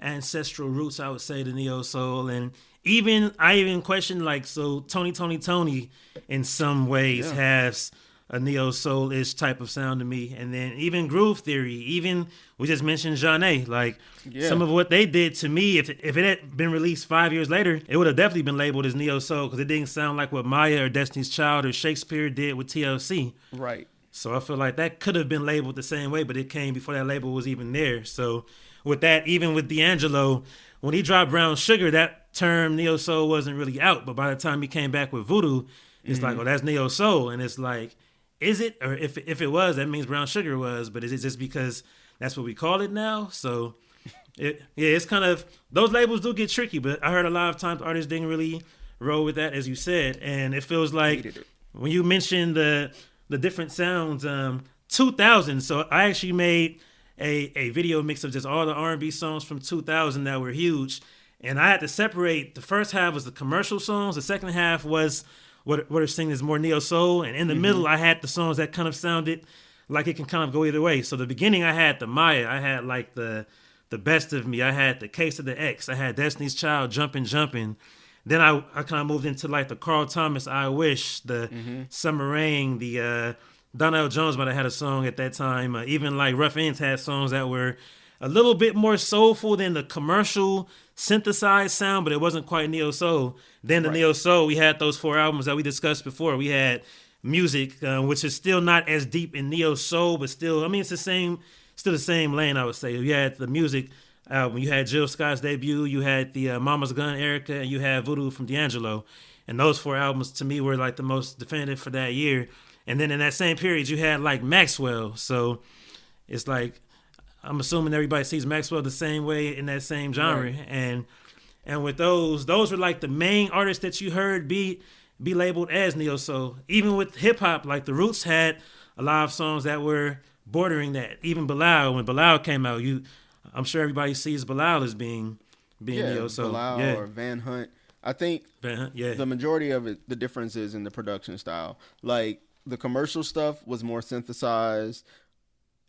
ancestral roots. I would say to neo soul and. Even I even question like so Tony Tony Tony in some ways Yeah. has a neo soul ish type of sound to me. And then even Groove Theory, even we just mentioned Jeanne, like Yeah. some of what they did to me, if if it had been released five years later, it would have definitely been labeled as neo soul because it didn't sound like what Mya or Destiny's Child or She'kspere did with TLC. Right. So I feel like that could have been labeled the same way, but it came before that label was even there. So with that, even with D'Angelo, when he dropped Brown Sugar, that term neo soul wasn't really out. But by the time he came back with Voodoo, it's like, oh, that's neo soul, and it's like, is it? Or if if it was, that means Brown Sugar was. But is it just because that's what we call it now? So. It, yeah, it's kind of those labels do get tricky, but I heard a lot of times artists didn't really roll with that, as you said, and it feels like it. when you mentioned the the different sounds, um, 2000. So I actually made a a video mix of just all the R&B songs from 2000 that were huge, and I had to separate. The first half was the commercial songs. The second half was what what are singing is more neo soul, and in the middle I had the songs that kind of sounded like it can kind of go either way. So the beginning I had the Mya, I had like the the best of me, I had the Case of the Ex, I had Destiny's Child, Jumping Jumping. Then I, I kind of moved into like the Carl Thomas, I Wish, the Summer Rain, the uh, Donell Jones might have had a song at that time. Uh, even like Ruff Endz had songs that were a little bit more soulful than the commercial synthesized sound, but it wasn't quite neo soul. Then the neo soul, we had those four albums that we discussed before. We had Musiq, uh, which is still not as deep in neo soul, but still, I mean, it's the same, still the same lane. I would say you had the Musiq album, you had Jill Scott's debut, you had the uh, Mama's Gun, Erykah, and you had Voodoo from D'Angelo, and those four albums to me were like the most definitive for that year. And then in that same period, you had like Maxwell, so it's like I'm assuming everybody sees Maxwell the same way in that same genre, Right. and and with those, those were like the main artists that you heard be be labeled as neo soul. Even with hip hop, like the Roots had a lot of songs that were bordering that. Even Bilal, when Bilal came out, you, I'm sure everybody sees Bilal as being being Yeah, neo soul. Bilal yeah, or Van Hunt. I think Van Hunt, yeah, the majority of it, the difference is in the production style. Like the commercial stuff was more synthesized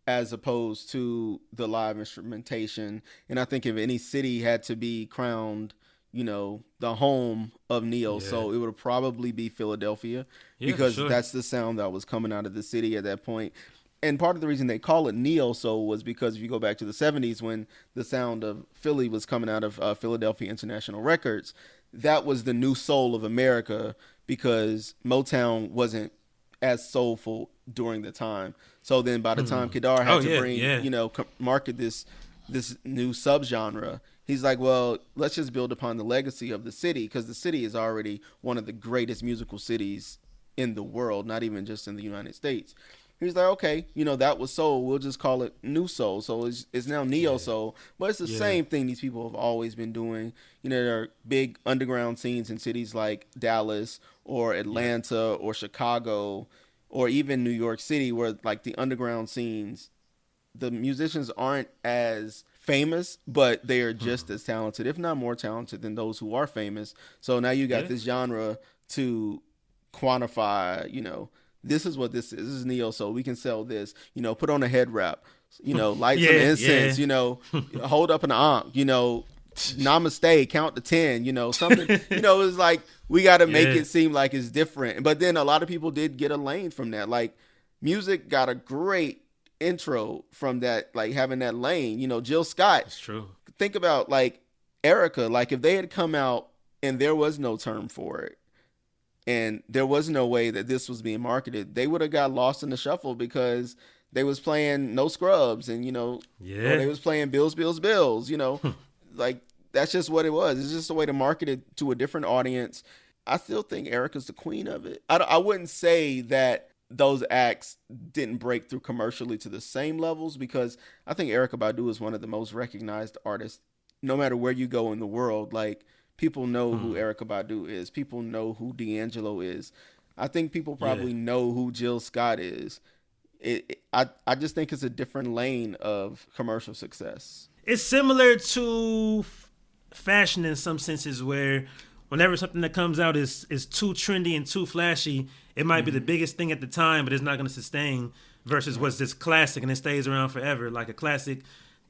as opposed to the live instrumentation. And I think if any city had to be crowned, you know, the home of neo Yeah. soul, it would probably be Philadelphia Yeah, because sure. that's the sound that was coming out of the city at that point. And part of the reason they call it neo soul was because if you go back to the 70s when the sound of Philly was coming out of uh, Philadelphia International Records, that was the new soul of America because Motown wasn't as soulful during the time. So then by the time hmm. Kedar had Oh, to yeah, bring, yeah. you know, market this this new subgenre, he's like, well, let's just build upon the legacy of the city because the city is already one of the greatest musical cities in the world, not even just in the United States. He's like, okay, you know, that was soul. We'll just call it new soul. So it's, it's now neo soul, but it's the Yeah. same thing these people have always been doing. You know, there are big underground scenes in cities like Dallas or Atlanta or Chicago or even New York City where like the underground scenes the musicians aren't as famous, but they are hmm. just as talented, if not more talented than those who are famous. So now you got Yeah. this genre to quantify, you know, this is what this is. This is neo soul. We can sell this. You know, put on a head wrap. You know, light yeah, some incense. Yeah. You know, hold up an ankh. You know, namaste, count to ten. You know, something. you know, it's like we got to make yeah. it seem like it's different. But then a lot of people did get a lane from that. Like Musiq got a great intro from that, like having that lane. You know, Jill Scott. That's true. Think about like Erykah. Like if they had come out and there was no term for it and there was no way that this was being marketed. They would have got lost in the shuffle because they was playing no scrubs and you know yeah they was playing bills bills bills you know? Hmm. Like that's just what it was. It's just a way to market it to a different audience. I still think Erykah's the queen of it. I, I wouldn't say that those acts didn't break through commercially to the same levels because i think Erykah Badu is one of the most recognized artists no matter where you go in the world. Like People know mm. who Erica Erykah Badu is. People know who D'Angelo is. I think people probably yeah. know who Jill Scott is. It, it, I I just think it's a different lane of commercial success. It's similar to fashion in some senses, where whenever something that comes out is is too trendy and too flashy, it might mm-hmm. be the mm-hmm. biggest thing at the time, but it's not going to sustain. Versus what's this classic and it stays around forever, like a classic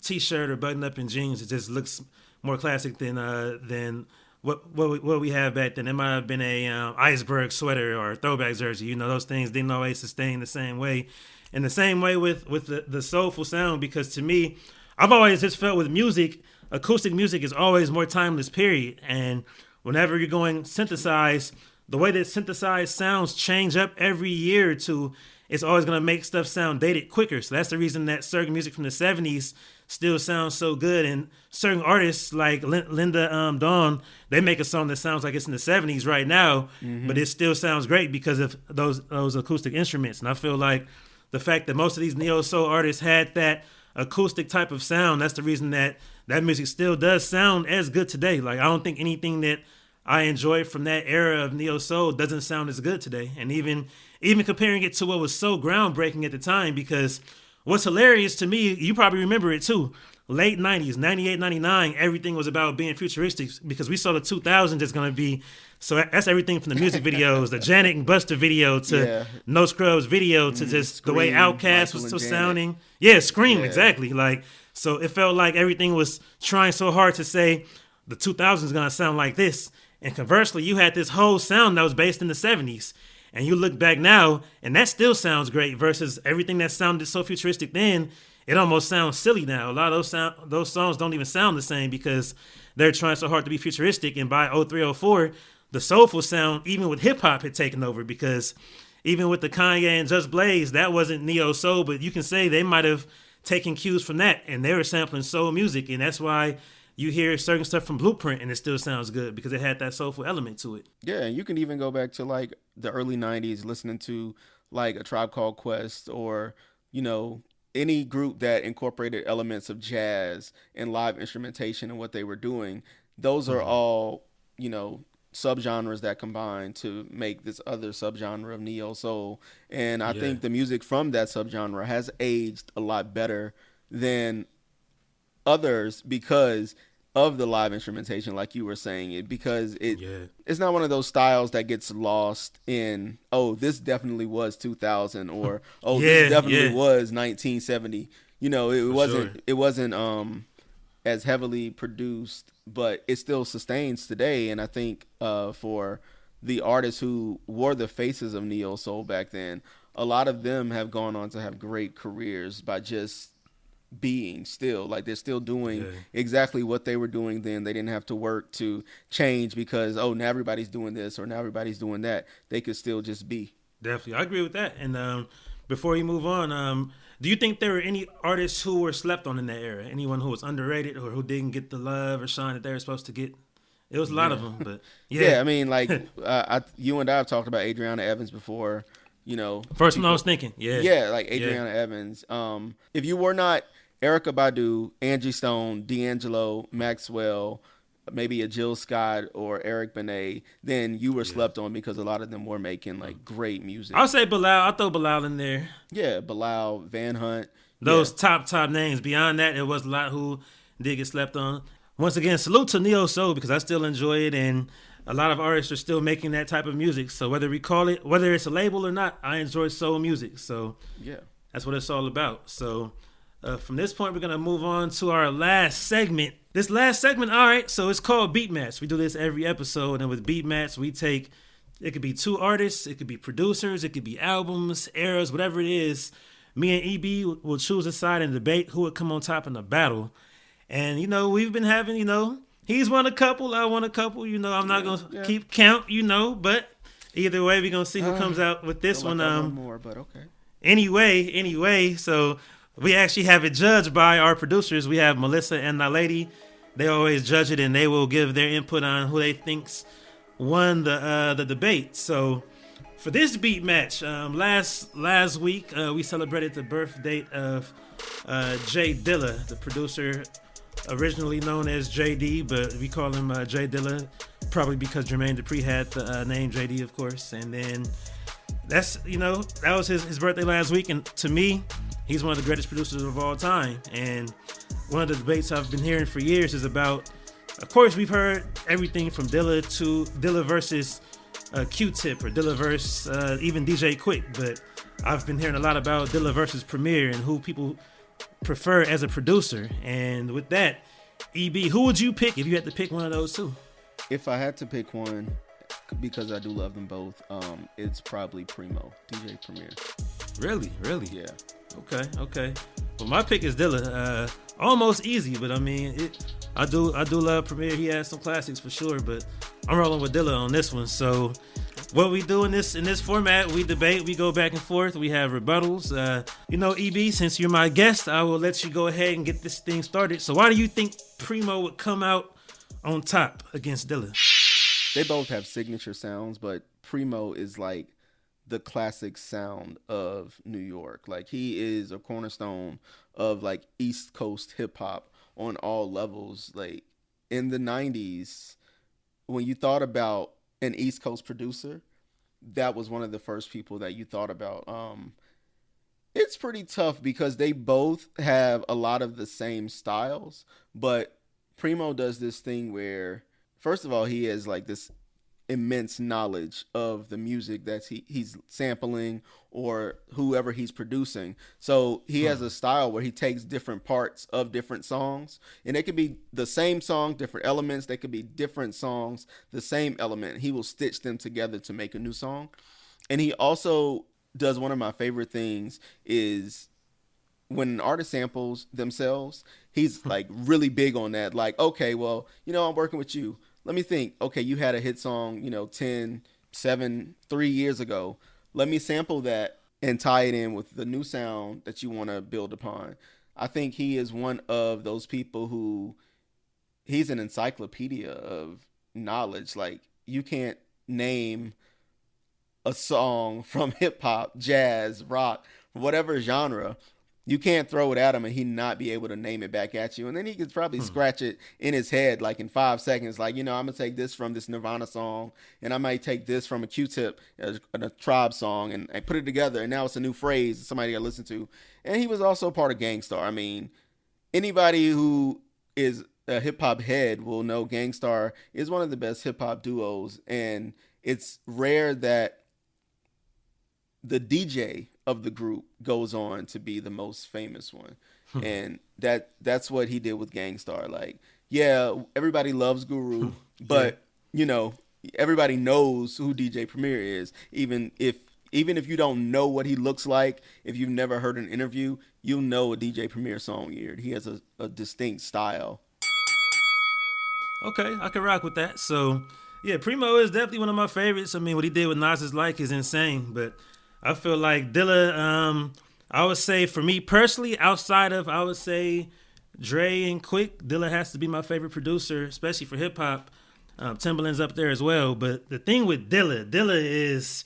T-shirt or button-up in jeans. It just looks more classic than uh than what what we, have back then. It might have been a um, iceberg sweater or throwback jersey. You know, those things didn't always sustain the same way. And the same way with with the, the soulful sound, because to me, I've always just felt with music, acoustic music is always more timeless. Period. And whenever you're going synthesize, the way that synthesized sounds change up every year or two, it's always going to make stuff sound dated quicker. So that's the reason that certain music from the 70s still sounds so good. And certain artists like Linda um, Dawn, they make a song that sounds like it's in the 70s right now, mm-hmm. but it still sounds great because of those those acoustic instruments. And I feel like the fact that most of these neo soul artists had that acoustic type of sound, that's the reason that that music still does sound as good today. Like I don't think anything that I enjoyed from that era of neo soul doesn't sound as good today. And even even comparing it to what was so groundbreaking at the time because What's hilarious to me, you probably remember it too. Late 90s, 98, 99, everything was about being futuristic because we saw the 2000s is going to be. So that's everything from the music videos, the Janet and Buster video to yeah. No Scrubs video to mm, just Scream, the way Outkast was, was sounding. Yeah, Scream, yeah. exactly. Like, so it felt like everything was trying so hard to say the 2000s is going to sound like this. And conversely, you had this whole sound that was based in the 70s. And you look back now, and that still sounds great versus everything that sounded so futuristic then. It almost sounds silly now. A lot of those sound, those songs don't even sound the same because they're trying so hard to be futuristic. And by 0304, the soulful sound, even with hip hop, had taken over because even with the Kanye and Just Blaze, that wasn't neo soul, but you can say they might have taken cues from that, and they were sampling soul music, and that's why you hear certain stuff from Blueprint and it still sounds good because it had that soulful element to it. Yeah, and you can even go back to like the early '90s, listening to like a Tribe Called Quest or you know any group that incorporated elements of jazz and live instrumentation and what they were doing. Those are mm-hmm. all you know subgenres that combine to make this other subgenre of neo soul. And I yeah. think the music from that subgenre has aged a lot better than others because of the live instrumentation, like you were saying it, because it yeah. it's not one of those styles that gets lost in oh this definitely was 2000 or oh yeah, this definitely yeah. was 1970. You know, it, wasn't sure. it wasn't um as heavily produced, but it still sustains today. And I think uh, for the artists who wore the faces of neo soul back then, a lot of them have gone on to have great careers by just being still like they're still doing yeah. exactly what they were doing then. They didn't have to work to change because oh now everybody's doing this or now everybody's doing that. They could still just be. Definitely. I agree with that. And um, before you move on um, do you think there were any artists who were slept on in that era? Anyone who was underrated or who didn't get the love or shine that they were supposed to get? It was a lot yeah. of them but yeah. yeah i mean like uh, I, you and i have talked about adriana evans before you know. First people, one i was thinking yeah. Yeah like adriana evans. Um, if you were not Erykah Badu, Angie Stone, D'Angelo, Maxwell, maybe a Jill Scott or Eric Benet, then you were yeah. slept on because a lot of them were making like mm. great music. I'll say Bilal. I'll throw Bilal in there. Yeah, Bilal, Van Hunt. Those yeah. top top names. Beyond that, it was a lot who did get slept on. Once again, salute to Neo Soul because I still enjoy it and a lot of artists are still making that type of music. So whether we call it, whether it's a label or not, I enjoy soul music. So yeah, that's what it's all about. So uh, from this point, we're gonna move on to our last segment. This last segment, all right. So it's called Beat Match. We do this every episode, and with Beat Match, we take it could be two artists, it could be producers, it could be albums, eras, whatever it is. Me and EB will choose a side and debate who would come on top in the battle. And you know, we've been having, you know, he's won a couple, I won a couple. You know, I'm not yeah, gonna yeah. keep count, you know, but either way, we're gonna see who uh, comes out with this one. Like um, more, but okay. Anyway, anyway, so we actually have it judged by our producers. We have Melissa and the Nalady. They always judge it, and they will give their input on who they think's won the uh, the debate. So for this beat match, um, last last week uh, we celebrated the birth date of uh, J Dilla, the producer originally known as JD, but we call him uh, J Dilla, probably because Jermaine Dupri had the uh, name JD, of course. And then that's you know that was his, his birthday last week, and to me, he's one of the greatest producers of all time. And one of the debates I've been hearing for years is about of course, we've heard everything from Dilla to Dilla versus uh, Q-Tip or Dilla versus uh, even DJ Quik, but I've been hearing a lot about Dilla versus Premier and who people prefer as a producer. And with that, EB, who would you pick if you had to pick one of those two? If I had to pick one, because I do love them both, um, it's probably Primo, DJ Premier. Really, really, yeah. Okay, okay. Well, my pick is Dilla. Uh, almost easy, but I mean, it, I do I do love Premier. He has some classics for sure, but I'm rolling with Dilla on this one. So what we do in this in this format, we debate, we go back and forth, we have rebuttals. Uh, you know, EB, since you're my guest, I will let you go ahead and get this thing started. So why do you think Primo would come out on top against Dilla? They both have signature sounds, but Primo is like the classic sound of New York. Like he is a cornerstone of like East Coast hip hop on all levels. Like in the 90s, when you thought about an East Coast producer, that was one of the first people that you thought about. Um, it's pretty tough because they both have a lot of the same styles, but Primo does this thing where, first of all, he has like this immense knowledge of the music that he, he's sampling or whoever he's producing. So he hmm. has a style where he takes different parts of different songs, and it could be the same song, different elements. They could be different songs, the same element. He will stitch them together to make a new song. And he also does one of my favorite things is when an artist samples themselves, he's hmm. like really big on that. Like, okay, well, you know, I'm working with you let me think. Okay, you had a hit song, you know, 10, 7, 3 years ago. Let me sample that and tie it in with the new sound that you want to build upon. I think he is one of those people who he's an encyclopedia of knowledge. Like you can't name a song from hip hop, jazz, rock, whatever genre you can't throw it at him and he not be able to name it back at you. And then he could probably hmm. scratch it in his head like in five seconds. Like, you know, I'm going to take this from this Nirvana song and I might take this from a Q-tip, a, a tribe song and I put it together. And now it's a new phrase that somebody got to listen to. And he was also part of Gang Starr. I mean, anybody who is a hip hop head will know Gang Starr is one of the best hip hop duos. And it's rare that the DJ of the group goes on to be the most famous one. Hmm. and that that's what he did with Gang Starr. Like, yeah, everybody loves Guru, hmm. but yeah. you know, everybody knows who DJ Premier is. Even if even if you don't know what he looks like, if you've never heard an interview, you'll know a DJ Premier song here. He has a, a distinct style. Okay, I can rock with that. So, yeah, Primo is definitely one of my favorites. I mean, what he did with Nas is like is insane, but I feel like Dilla. Um, I would say for me personally, outside of I would say Dre and Quik, Dilla has to be my favorite producer, especially for hip hop. Um, Timbaland's up there as well. But the thing with Dilla, Dilla is,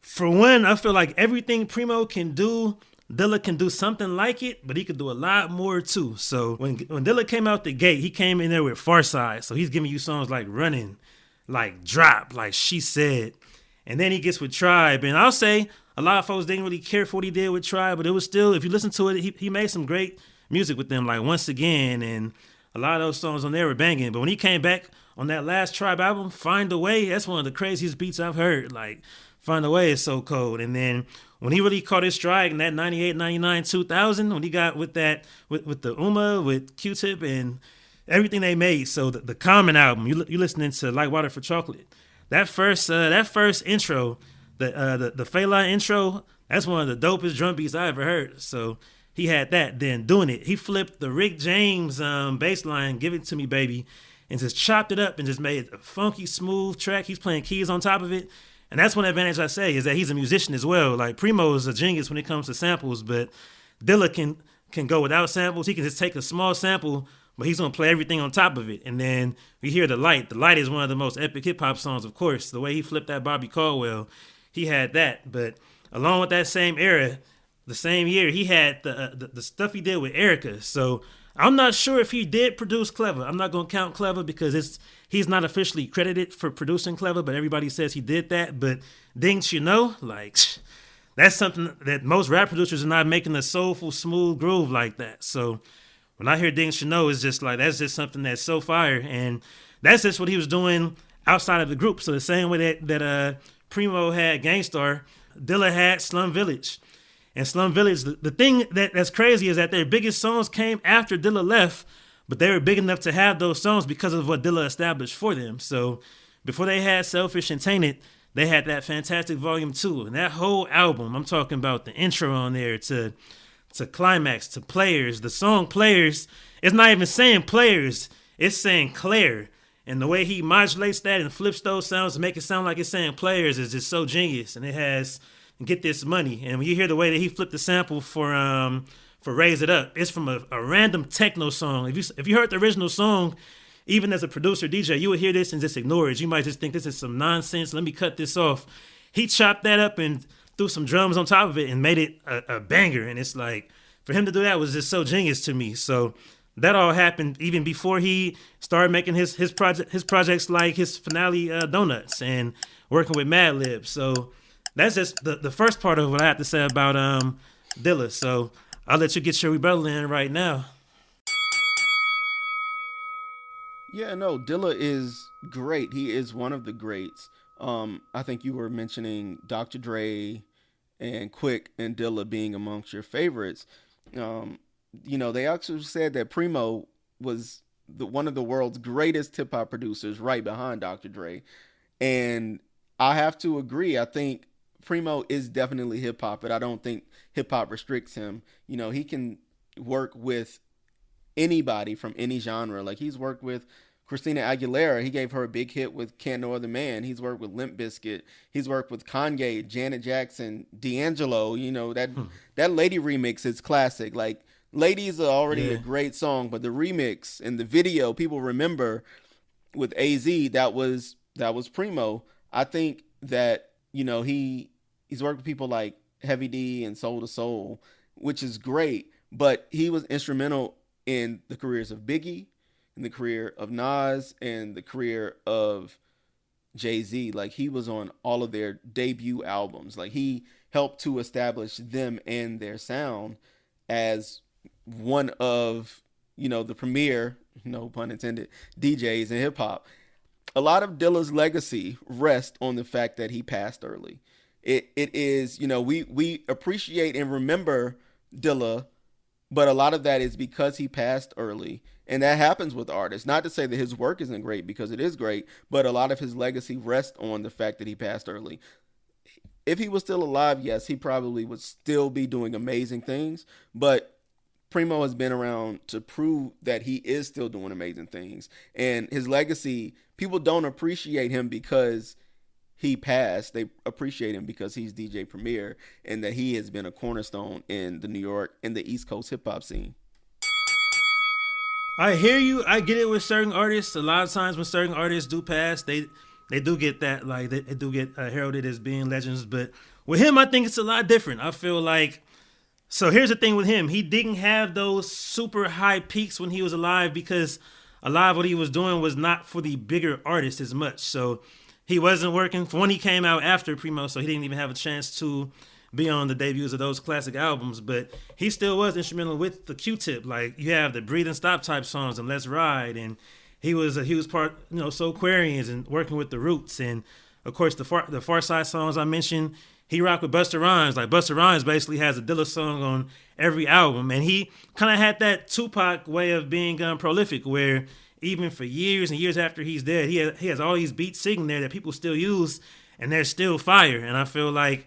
for one, I feel like everything Primo can do, Dilla can do something like it, but he could do a lot more too. So when when Dilla came out the gate, he came in there with Pharcyde. So he's giving you songs like Running, like Drop, like She Said. And then he gets with Tribe. And I'll say a lot of folks didn't really care for what he did with Tribe, but it was still, if you listen to it, he, he made some great music with them, like Once Again. And a lot of those songs on there were banging. But when he came back on that last Tribe album, Find a Way, that's one of the craziest beats I've heard. Like, Find a Way is so cold. And then when he really caught his stride in that 98, 99, 2000, when he got with that, with, with the Ummah, with Q Tip, and everything they made. So the, the Common album, you you listening to Like Water for Chocolate. That first uh, that first intro, the uh, the the Fela intro, that's one of the dopest drum beats I ever heard. So he had that. Then doing it, he flipped the Rick James um, bass line, "Give It to Me, Baby," and just chopped it up and just made a funky, smooth track. He's playing keys on top of it. And that's one advantage I say is that he's a musician as well. Like Primo is a genius when it comes to samples, but Dilla can can go without samples. He can just take a small sample, but he's gonna play everything on top of it. And then we hear the light. The light is one of the most epic hip hop songs, of course. The way he flipped that Bobby Caldwell, he had that. But along with that same era, the same year, he had the uh, the, the stuff he did with Erykah. So I'm not sure if he did produce Clever. I'm not gonna count Clever because it's he's not officially credited for producing Clever, but everybody says he did that. But Didn't Cha Know, like that's something that most rap producers are not making a soulful, smooth groove like that. So when I hear You Know, it's just like that's just something that's so fire, and that's just what he was doing outside of the group. So the same way that that uh Primo had Gang Starr, Dilla had Slum Village and Slum Village. The, the thing that, that's crazy is that their biggest songs came after Dilla left, but they were big enough to have those songs because of what Dilla established for them. So before they had Selfish and Tainted, they had that fantastic volume two. And that whole album, I'm talking about the intro on there to to climax to players. The song players, it's not even saying players, it's saying Claire. And the way he modulates that and flips those sounds to make it sound like it's saying players is just so genius. And it has get this money. And when you hear the way that he flipped the sample for um for Raise It Up, it's from a, a random techno song. If you if you heard the original song, even as a producer DJ, you would hear this and just ignore it. You might just think this is some nonsense. Let me cut this off. He chopped that up and threw some drums on top of it and made it a, a banger. And it's like for him to do that was just so genius to me. So that all happened even before he started making his his project his projects like his finale uh, donuts and working with Madlib. So that's just the, the first part of what I have to say about um Dilla. So I'll let you get your rebuttal in right now. Yeah, no, Dilla is great. He is one of the greats. Um, I think you were mentioning Dr. Dre and Quik and Dilla being amongst your favorites. Um, you know, they actually said that Primo was the one of the world's greatest hip hop producers, right behind Dr. Dre. And I have to agree. I think Primo is definitely hip hop, but I don't think hip hop restricts him. You know, he can work with anybody from any genre. Like he's worked with Christina Aguilera. He gave her a big hit with Can't No Other Man. He's worked with Limp Bizkit. He's worked with Kanye, Janet Jackson, D'Angelo. You know that hmm. that Lady remix is classic. Like Ladies are already yeah. a great song, but the remix and the video people remember with AZ that was that was Primo. I think that you know, he he's worked with people like Heavy D and Soul II Soul, which is great. But he was instrumental in the careers of Biggie, in the career of Nas, and the career of Jay Z. Like he was on all of their debut albums. Like he helped to establish them and their sound as one of you know the premier, no pun intended, DJs in hip hop a lot of Dilla's legacy rests on the fact that he passed early. It it is, you know, we we appreciate and remember Dilla, but a lot of that is because he passed early. And that happens with artists. Not to say that his work isn't great because it is great, but a lot of his legacy rests on the fact that he passed early. If he was still alive, yes, he probably would still be doing amazing things, but Primo has been around to prove that he is still doing amazing things. And his legacy, people don't appreciate him because he passed. They appreciate him because he's DJ Premier and that he has been a cornerstone in the New York and the East Coast hip hop scene. I hear you. I get it with certain artists. A lot of times when certain artists do pass, they they do get that like they, they do get uh, heralded as being legends. But with him, I think it's a lot different. I feel like so here's the thing with him. He didn't have those super high peaks when he was alive because a lot of what he was doing was not for the bigger artists as much. So he wasn't working for when he came out after Primo, so he didn't even have a chance to be on the debuts of those classic albums. But he still was instrumental with the Q-Tip. Like you have the Breathe and Stop type songs and Let's Ride, and he was a, was part you know So Soulquarians and working with the Roots and of course the far the Pharcyde songs I mentioned. He rocked with Busta Rhymes. Like Busta Rhymes basically has a Dilla song on every album, and he kind of had that Tupac way of being um, prolific, where even for years and years after he's dead, he has, he has all these beats sitting there that people still use, and they're still fire. And I feel like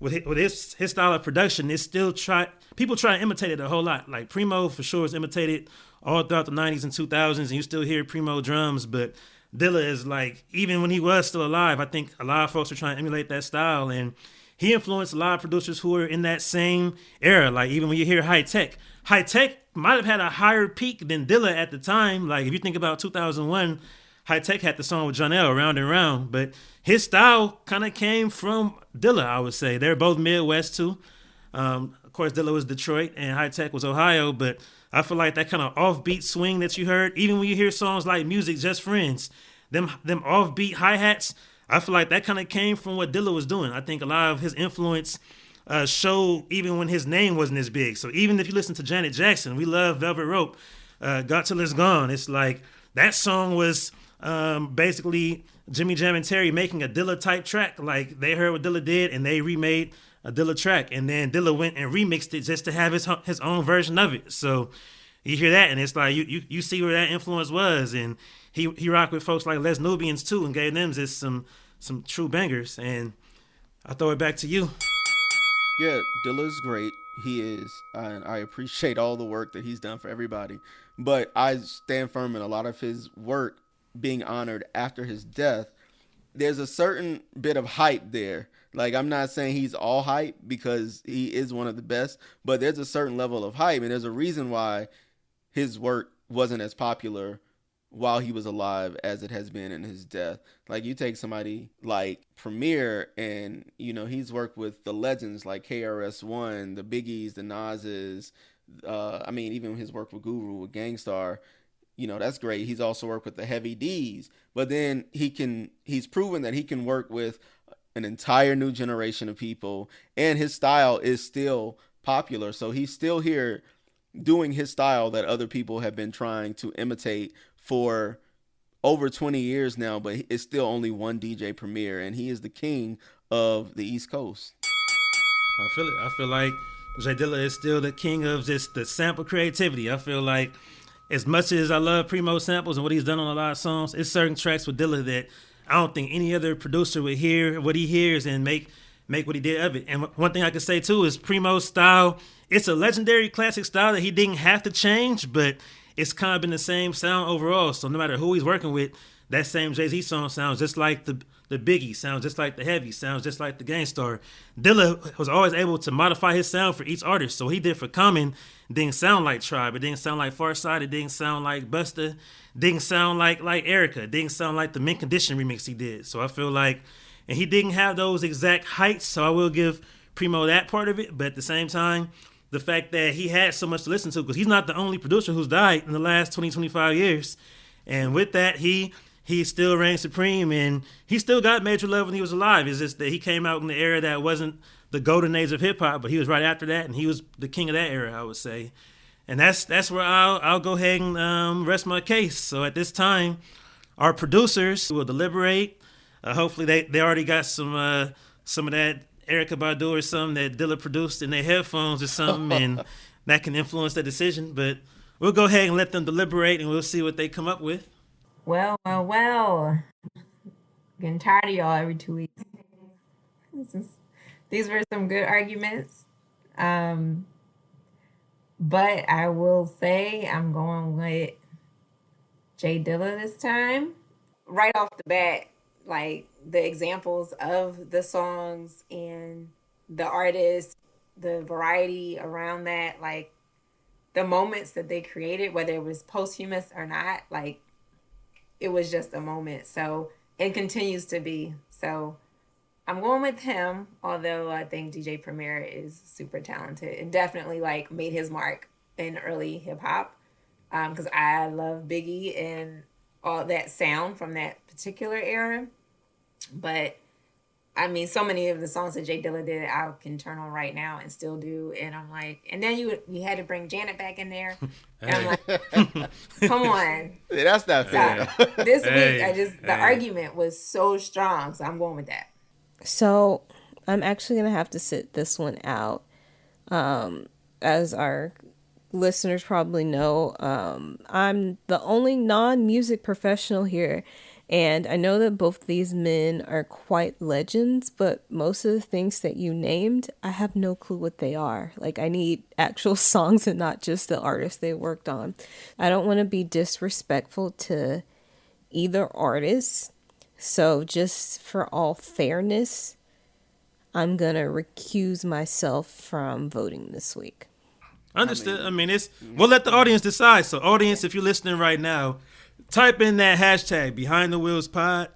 with his, with his his style of production, it's still try people try to imitate it a whole lot. Like Primo for sure is imitated all throughout the '90s and 2000s, and you still hear Primo drums. But Dilla is like even when he was still alive, I think a lot of folks are trying to emulate that style, and he influenced a lot of producers who were in that same era. Like even when you hear Hi-Tek, High Tech might have had a higher peak than Dilla at the time. Like if you think about 2001. Hi-Tek had the song with Jonell, Round and Round, but his style kind of came from Dilla, I would say. They're both Midwest too. Um, of course, Dilla was Detroit and Hi-Tek was Ohio, but I feel like that kind of offbeat swing that you heard, even when you hear songs like Musiq Just Friends, them them offbeat hi hats, I feel like that kind of came from what Dilla was doing. I think a lot of his influence uh, showed even when his name wasn't as big. So even if you listen to Janet Jackson, we love Velvet Rope, uh, Got Till It's Gone. It's like that song was um, basically Jimmy Jam and Terry making a Dilla type track. Like they heard what Dilla did and they remade a Dilla track, and then Dilla went and remixed it just to have his his own version of it. So you hear that, and it's like you you, you see where that influence was, and he he rocked with folks like Les Nubians too, and gave them just some some true bangers. And I throw it back to you. Yeah, Dilla's great. He is, and I appreciate all the work that he's done for everybody. But I stand firm in a lot of his work being honored after his death. There's a certain bit of hype there like I'm not saying he's all hype because he is one of the best, but there's a certain level of hype and there's a reason why his work wasn't as popular while he was alive as it has been in his death. Like you take somebody like Premier and you know he's worked with the legends like KRS-One, the Biggies, the Nas's, uh, I mean even his work with Guru with Gang Starr, you know that's great. He's also worked with the Heavy D's, but then he can he's proven that he can work with an entire new generation of people and his style is still popular. So he's still here doing his style that other people have been trying to imitate for over 20 years now but it's still only one DJ Premier and he is the king of the East Coast. I feel it. I feel like J Dilla is still the king of just the sample creativity. I feel like as much as I love Primo samples and what he's done on a lot of songs, it's certain tracks with Dilla that I don't think any other producer would hear what he hears and make make what he did of it. And one thing I could say too is Primo's style. It's a legendary classic style that he didn't have to change, but it's kind of been the same sound overall. So no matter who he's working with, that same Jay Z song sounds just like the the Biggie, sounds just like the Heavy, sounds just like the Gang Starr. Dilla was always able to modify his sound for each artist. So he did for Common, didn't sound like Tribe, it didn't sound like Pharcyde, it didn't sound like Busta, didn't sound like like Erykah, didn't sound like the Mint Condition remix he did. So I feel like, and he didn't have those exact heights. So I will give Primo that part of it, but at the same time, the fact that he had so much to listen to because he's not the only producer who's died in the last 20 25 years and with that he he still reigned supreme and he still got major love when he was alive. It's just that he came out in the era that wasn't the golden age of hip hop, but he was right after that and he was the king of that era, I would say. And that's that's where I'll I'll go ahead and um, rest my case. So at this time, our producers will deliberate. Uh, hopefully they, they already got some uh, some of that Erykah Badu or something that Dilla produced in their headphones or something, and that can influence their decision. But we'll go ahead and let them deliberate, and we'll see what they come up with. Well, well, well. Getting tired of y'all every two weeks. Is, these were some good arguments. Um, but I will say I'm going with J Dilla this time. Right off the bat, like the examples of the songs and the artists, the variety around that, like the moments that they created, whether it was posthumous or not, like it was just a moment. So it continues to be. So I'm going with him, although I think DJ Premier is super talented and definitely like made his mark in early hip hop. Because um, I love Biggie and all that sound from that particular era. But I mean, so many of the songs that J Dilla did, I can turn on right now and still do. And I'm like, and then you you had to bring Janet back in there, and I'm like, come on, yeah, that's not fair. this hey, week, I just the hey. argument was so strong, so I'm going with that. So I'm actually gonna have to sit this one out. Um, as our listeners probably know, um, I'm the only non music professional here. And I know that both these men are quite legends, but most of the things that you named, I have no clue what they are. Like, I need actual songs and not just the artists they worked on. I don't want to be disrespectful to either artist. So, just for all fairness, I'm going to recuse myself from voting this week. Understood. I mean, I mean, it's we'll let the audience decide. So, audience, if you're listening right now, type in that hashtag behind the wheels pod.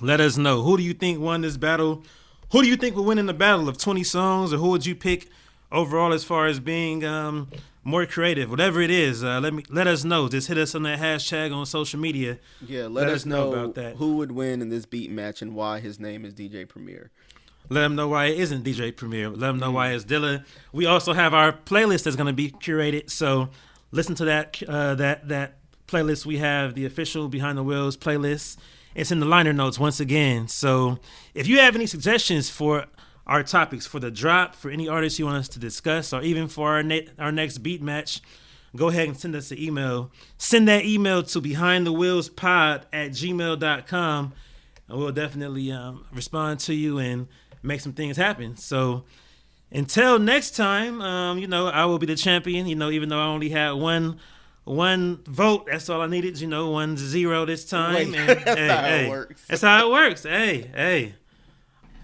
Let us know who do you think won this battle. Who do you think will win in the battle of 20 songs, or who would you pick overall as far as being um, more creative? Whatever it is, uh, let me let us know. Just hit us on that hashtag on social media. Yeah, let, let us, us know, know about that. Who would win in this beat match and why his name is DJ Premier. Let them know why it isn't DJ Premier. Let them know why it's Dilla. We also have our playlist that's going to be curated. So listen to that uh, that that playlist. We have the official Behind the Wheels playlist. It's in the liner notes once again. So if you have any suggestions for our topics for the drop, for any artists you want us to discuss, or even for our ne- our next beat match, go ahead and send us an email. Send that email to behindthewheelspod at gmail.com and we'll definitely um, respond to you and make some things happen. So until next time, um, you know, I will be the champion. You know, even though I only had one one vote, that's all I needed. You know, one zero this time. Wait, and, that's hey, how hey, it works. That's how it works. Hey, hey.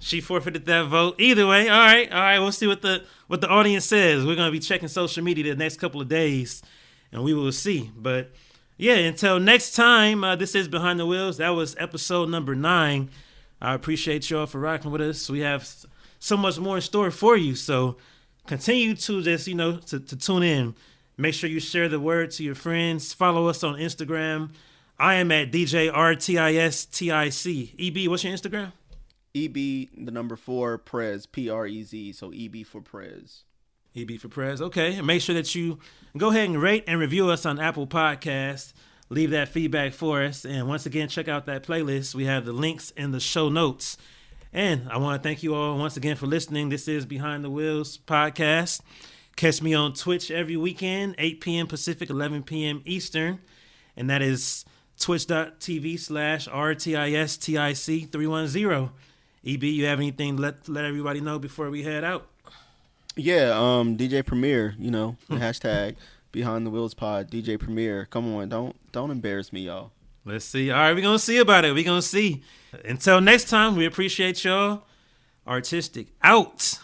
She forfeited that vote. Either way, all right, all right. We'll see what the what the audience says. We're gonna be checking social media the next couple of days, and we will see. But yeah, until next time, uh, this is behind the wheels. That was episode number nine. I appreciate y'all for rocking with us. We have so much more in store for you. So continue to just, you know, to, to tune in. Make sure you share the word to your friends. Follow us on Instagram. I am at DJ RTISTIC. EB, what's your Instagram? EB, the number four, Prez, P R E Z. So EB for Prez. EB for Prez. Okay. And make sure that you go ahead and rate and review us on Apple Podcasts leave that feedback for us. And once again, check out that playlist. We have the links in the show notes. And I want to thank you all once again for listening. This is Behind the Wheels podcast. Catch me on Twitch every weekend, 8 p.m. Pacific, 11 p.m. Eastern. And that is twitch.tv slash RTISTIC 310. EB, you have anything to let, let everybody know before we head out? Yeah, um, DJ Premier, you know, hashtag Behind the Wheels Pod, DJ Premier. Come on, don't don't embarrass me, y'all. Let's see. All right, we're gonna see about it. We're gonna see. Until next time, we appreciate y'all. Artistic out.